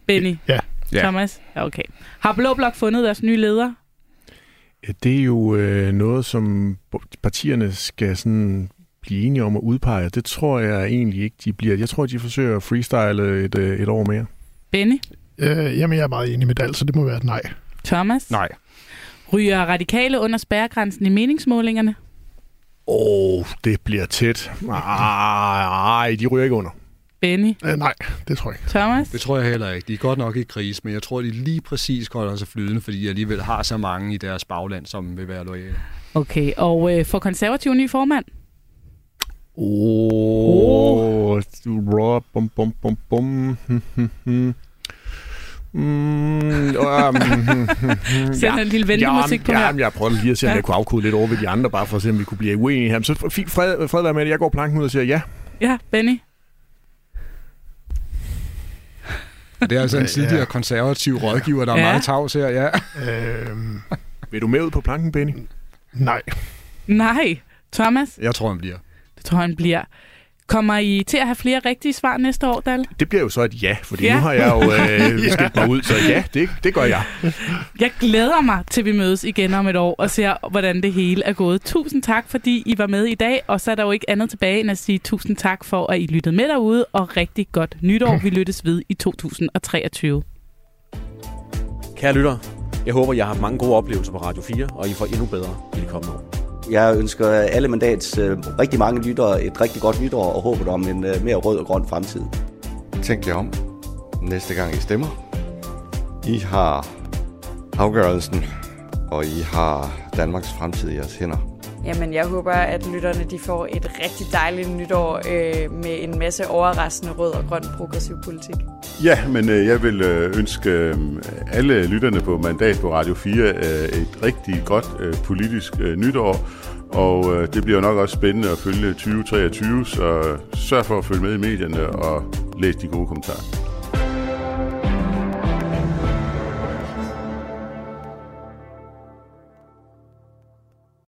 Benny? Ja. Ja. Thomas? Ja, okay. Har Blå Blok fundet deres nye leder? Ja, Det er jo øh, noget, som partierne skal sådan blive enige om at udpege. Det tror jeg egentlig ikke, de bliver. Jeg tror, de forsøger at freestyle et, øh, et år mere. Benny? Øh, jamen, jeg er meget enig med Dal, så det må være et nej. Thomas? Nej. Ryger radikale under spærregrænsen i meningsmålingerne? Åh, oh, det bliver tæt. Nej, de ryger ikke under. Benny? Øh, nej, det tror jeg ikke. Thomas? Det tror jeg heller ikke. De er godt nok i krise, men jeg tror, de lige præcis holder sig flydende, fordi de alligevel har så mange i deres bagland, som vil være lojale. Okay, og øh, for konservativ ny formand? Åh, oh, oh. bum, bum, bum, bum. Mm, um, Send en lille venlig musik på ja, her. jeg prøver lige at se, om Ja. jeg kunne afkode lidt over ved de andre, bare for at se, om vi kunne blive uenige her. Men så fint, fred, fred være med det. Jeg går planken ud og siger ja. Ja, Benny? Og det er altså en Ja. tidligere konservativ rådgiver, der er Ja. meget tavs her, ja. Øhm, vil du med ud på planken, Benny? Nej. Nej. Thomas? Jeg tror, han bliver. Det tror han bliver. Kommer I til at have flere rigtige svar næste år, Dal? Det bliver jo så et ja, fordi Ja. ja. nu har jeg jo øh, skilt mig ud, så ja, det, det gør jeg. Jeg glæder mig til, vi mødes igen om et år og ser, hvordan det hele er gået. Tusind tak, fordi I var med i dag, og så er der jo ikke andet tilbage end at sige tusind tak for, at I lyttede med derude, og rigtig godt nytår. Vi lyttes ved i 2023. Kære lytter, jeg håber, jeg har haft mange gode oplevelser på Radio 4, og I får endnu bedre i de kommende år. Jeg ønsker alle mandats øh, rigtig mange lyttere et rigtig godt nytår og håber om en øh, mere rød og grøn fremtid. Tænk jer om næste gang I stemmer. I har afgørelsen, og I har Danmarks fremtid i jeres hænder. Jamen, jeg håber, at lytterne de får et rigtig dejligt nytår øh, med en masse overraskende rød og grøn progressiv politik. Ja, men øh, jeg vil øh, ønske øh, alle lytterne på Mandat på Radio 4 øh, et rigtig godt øh, politisk øh, nytår. Og øh, det bliver nok også spændende at følge 2023, så øh, sørg for at følge med i medierne og læs de gode kommentarer.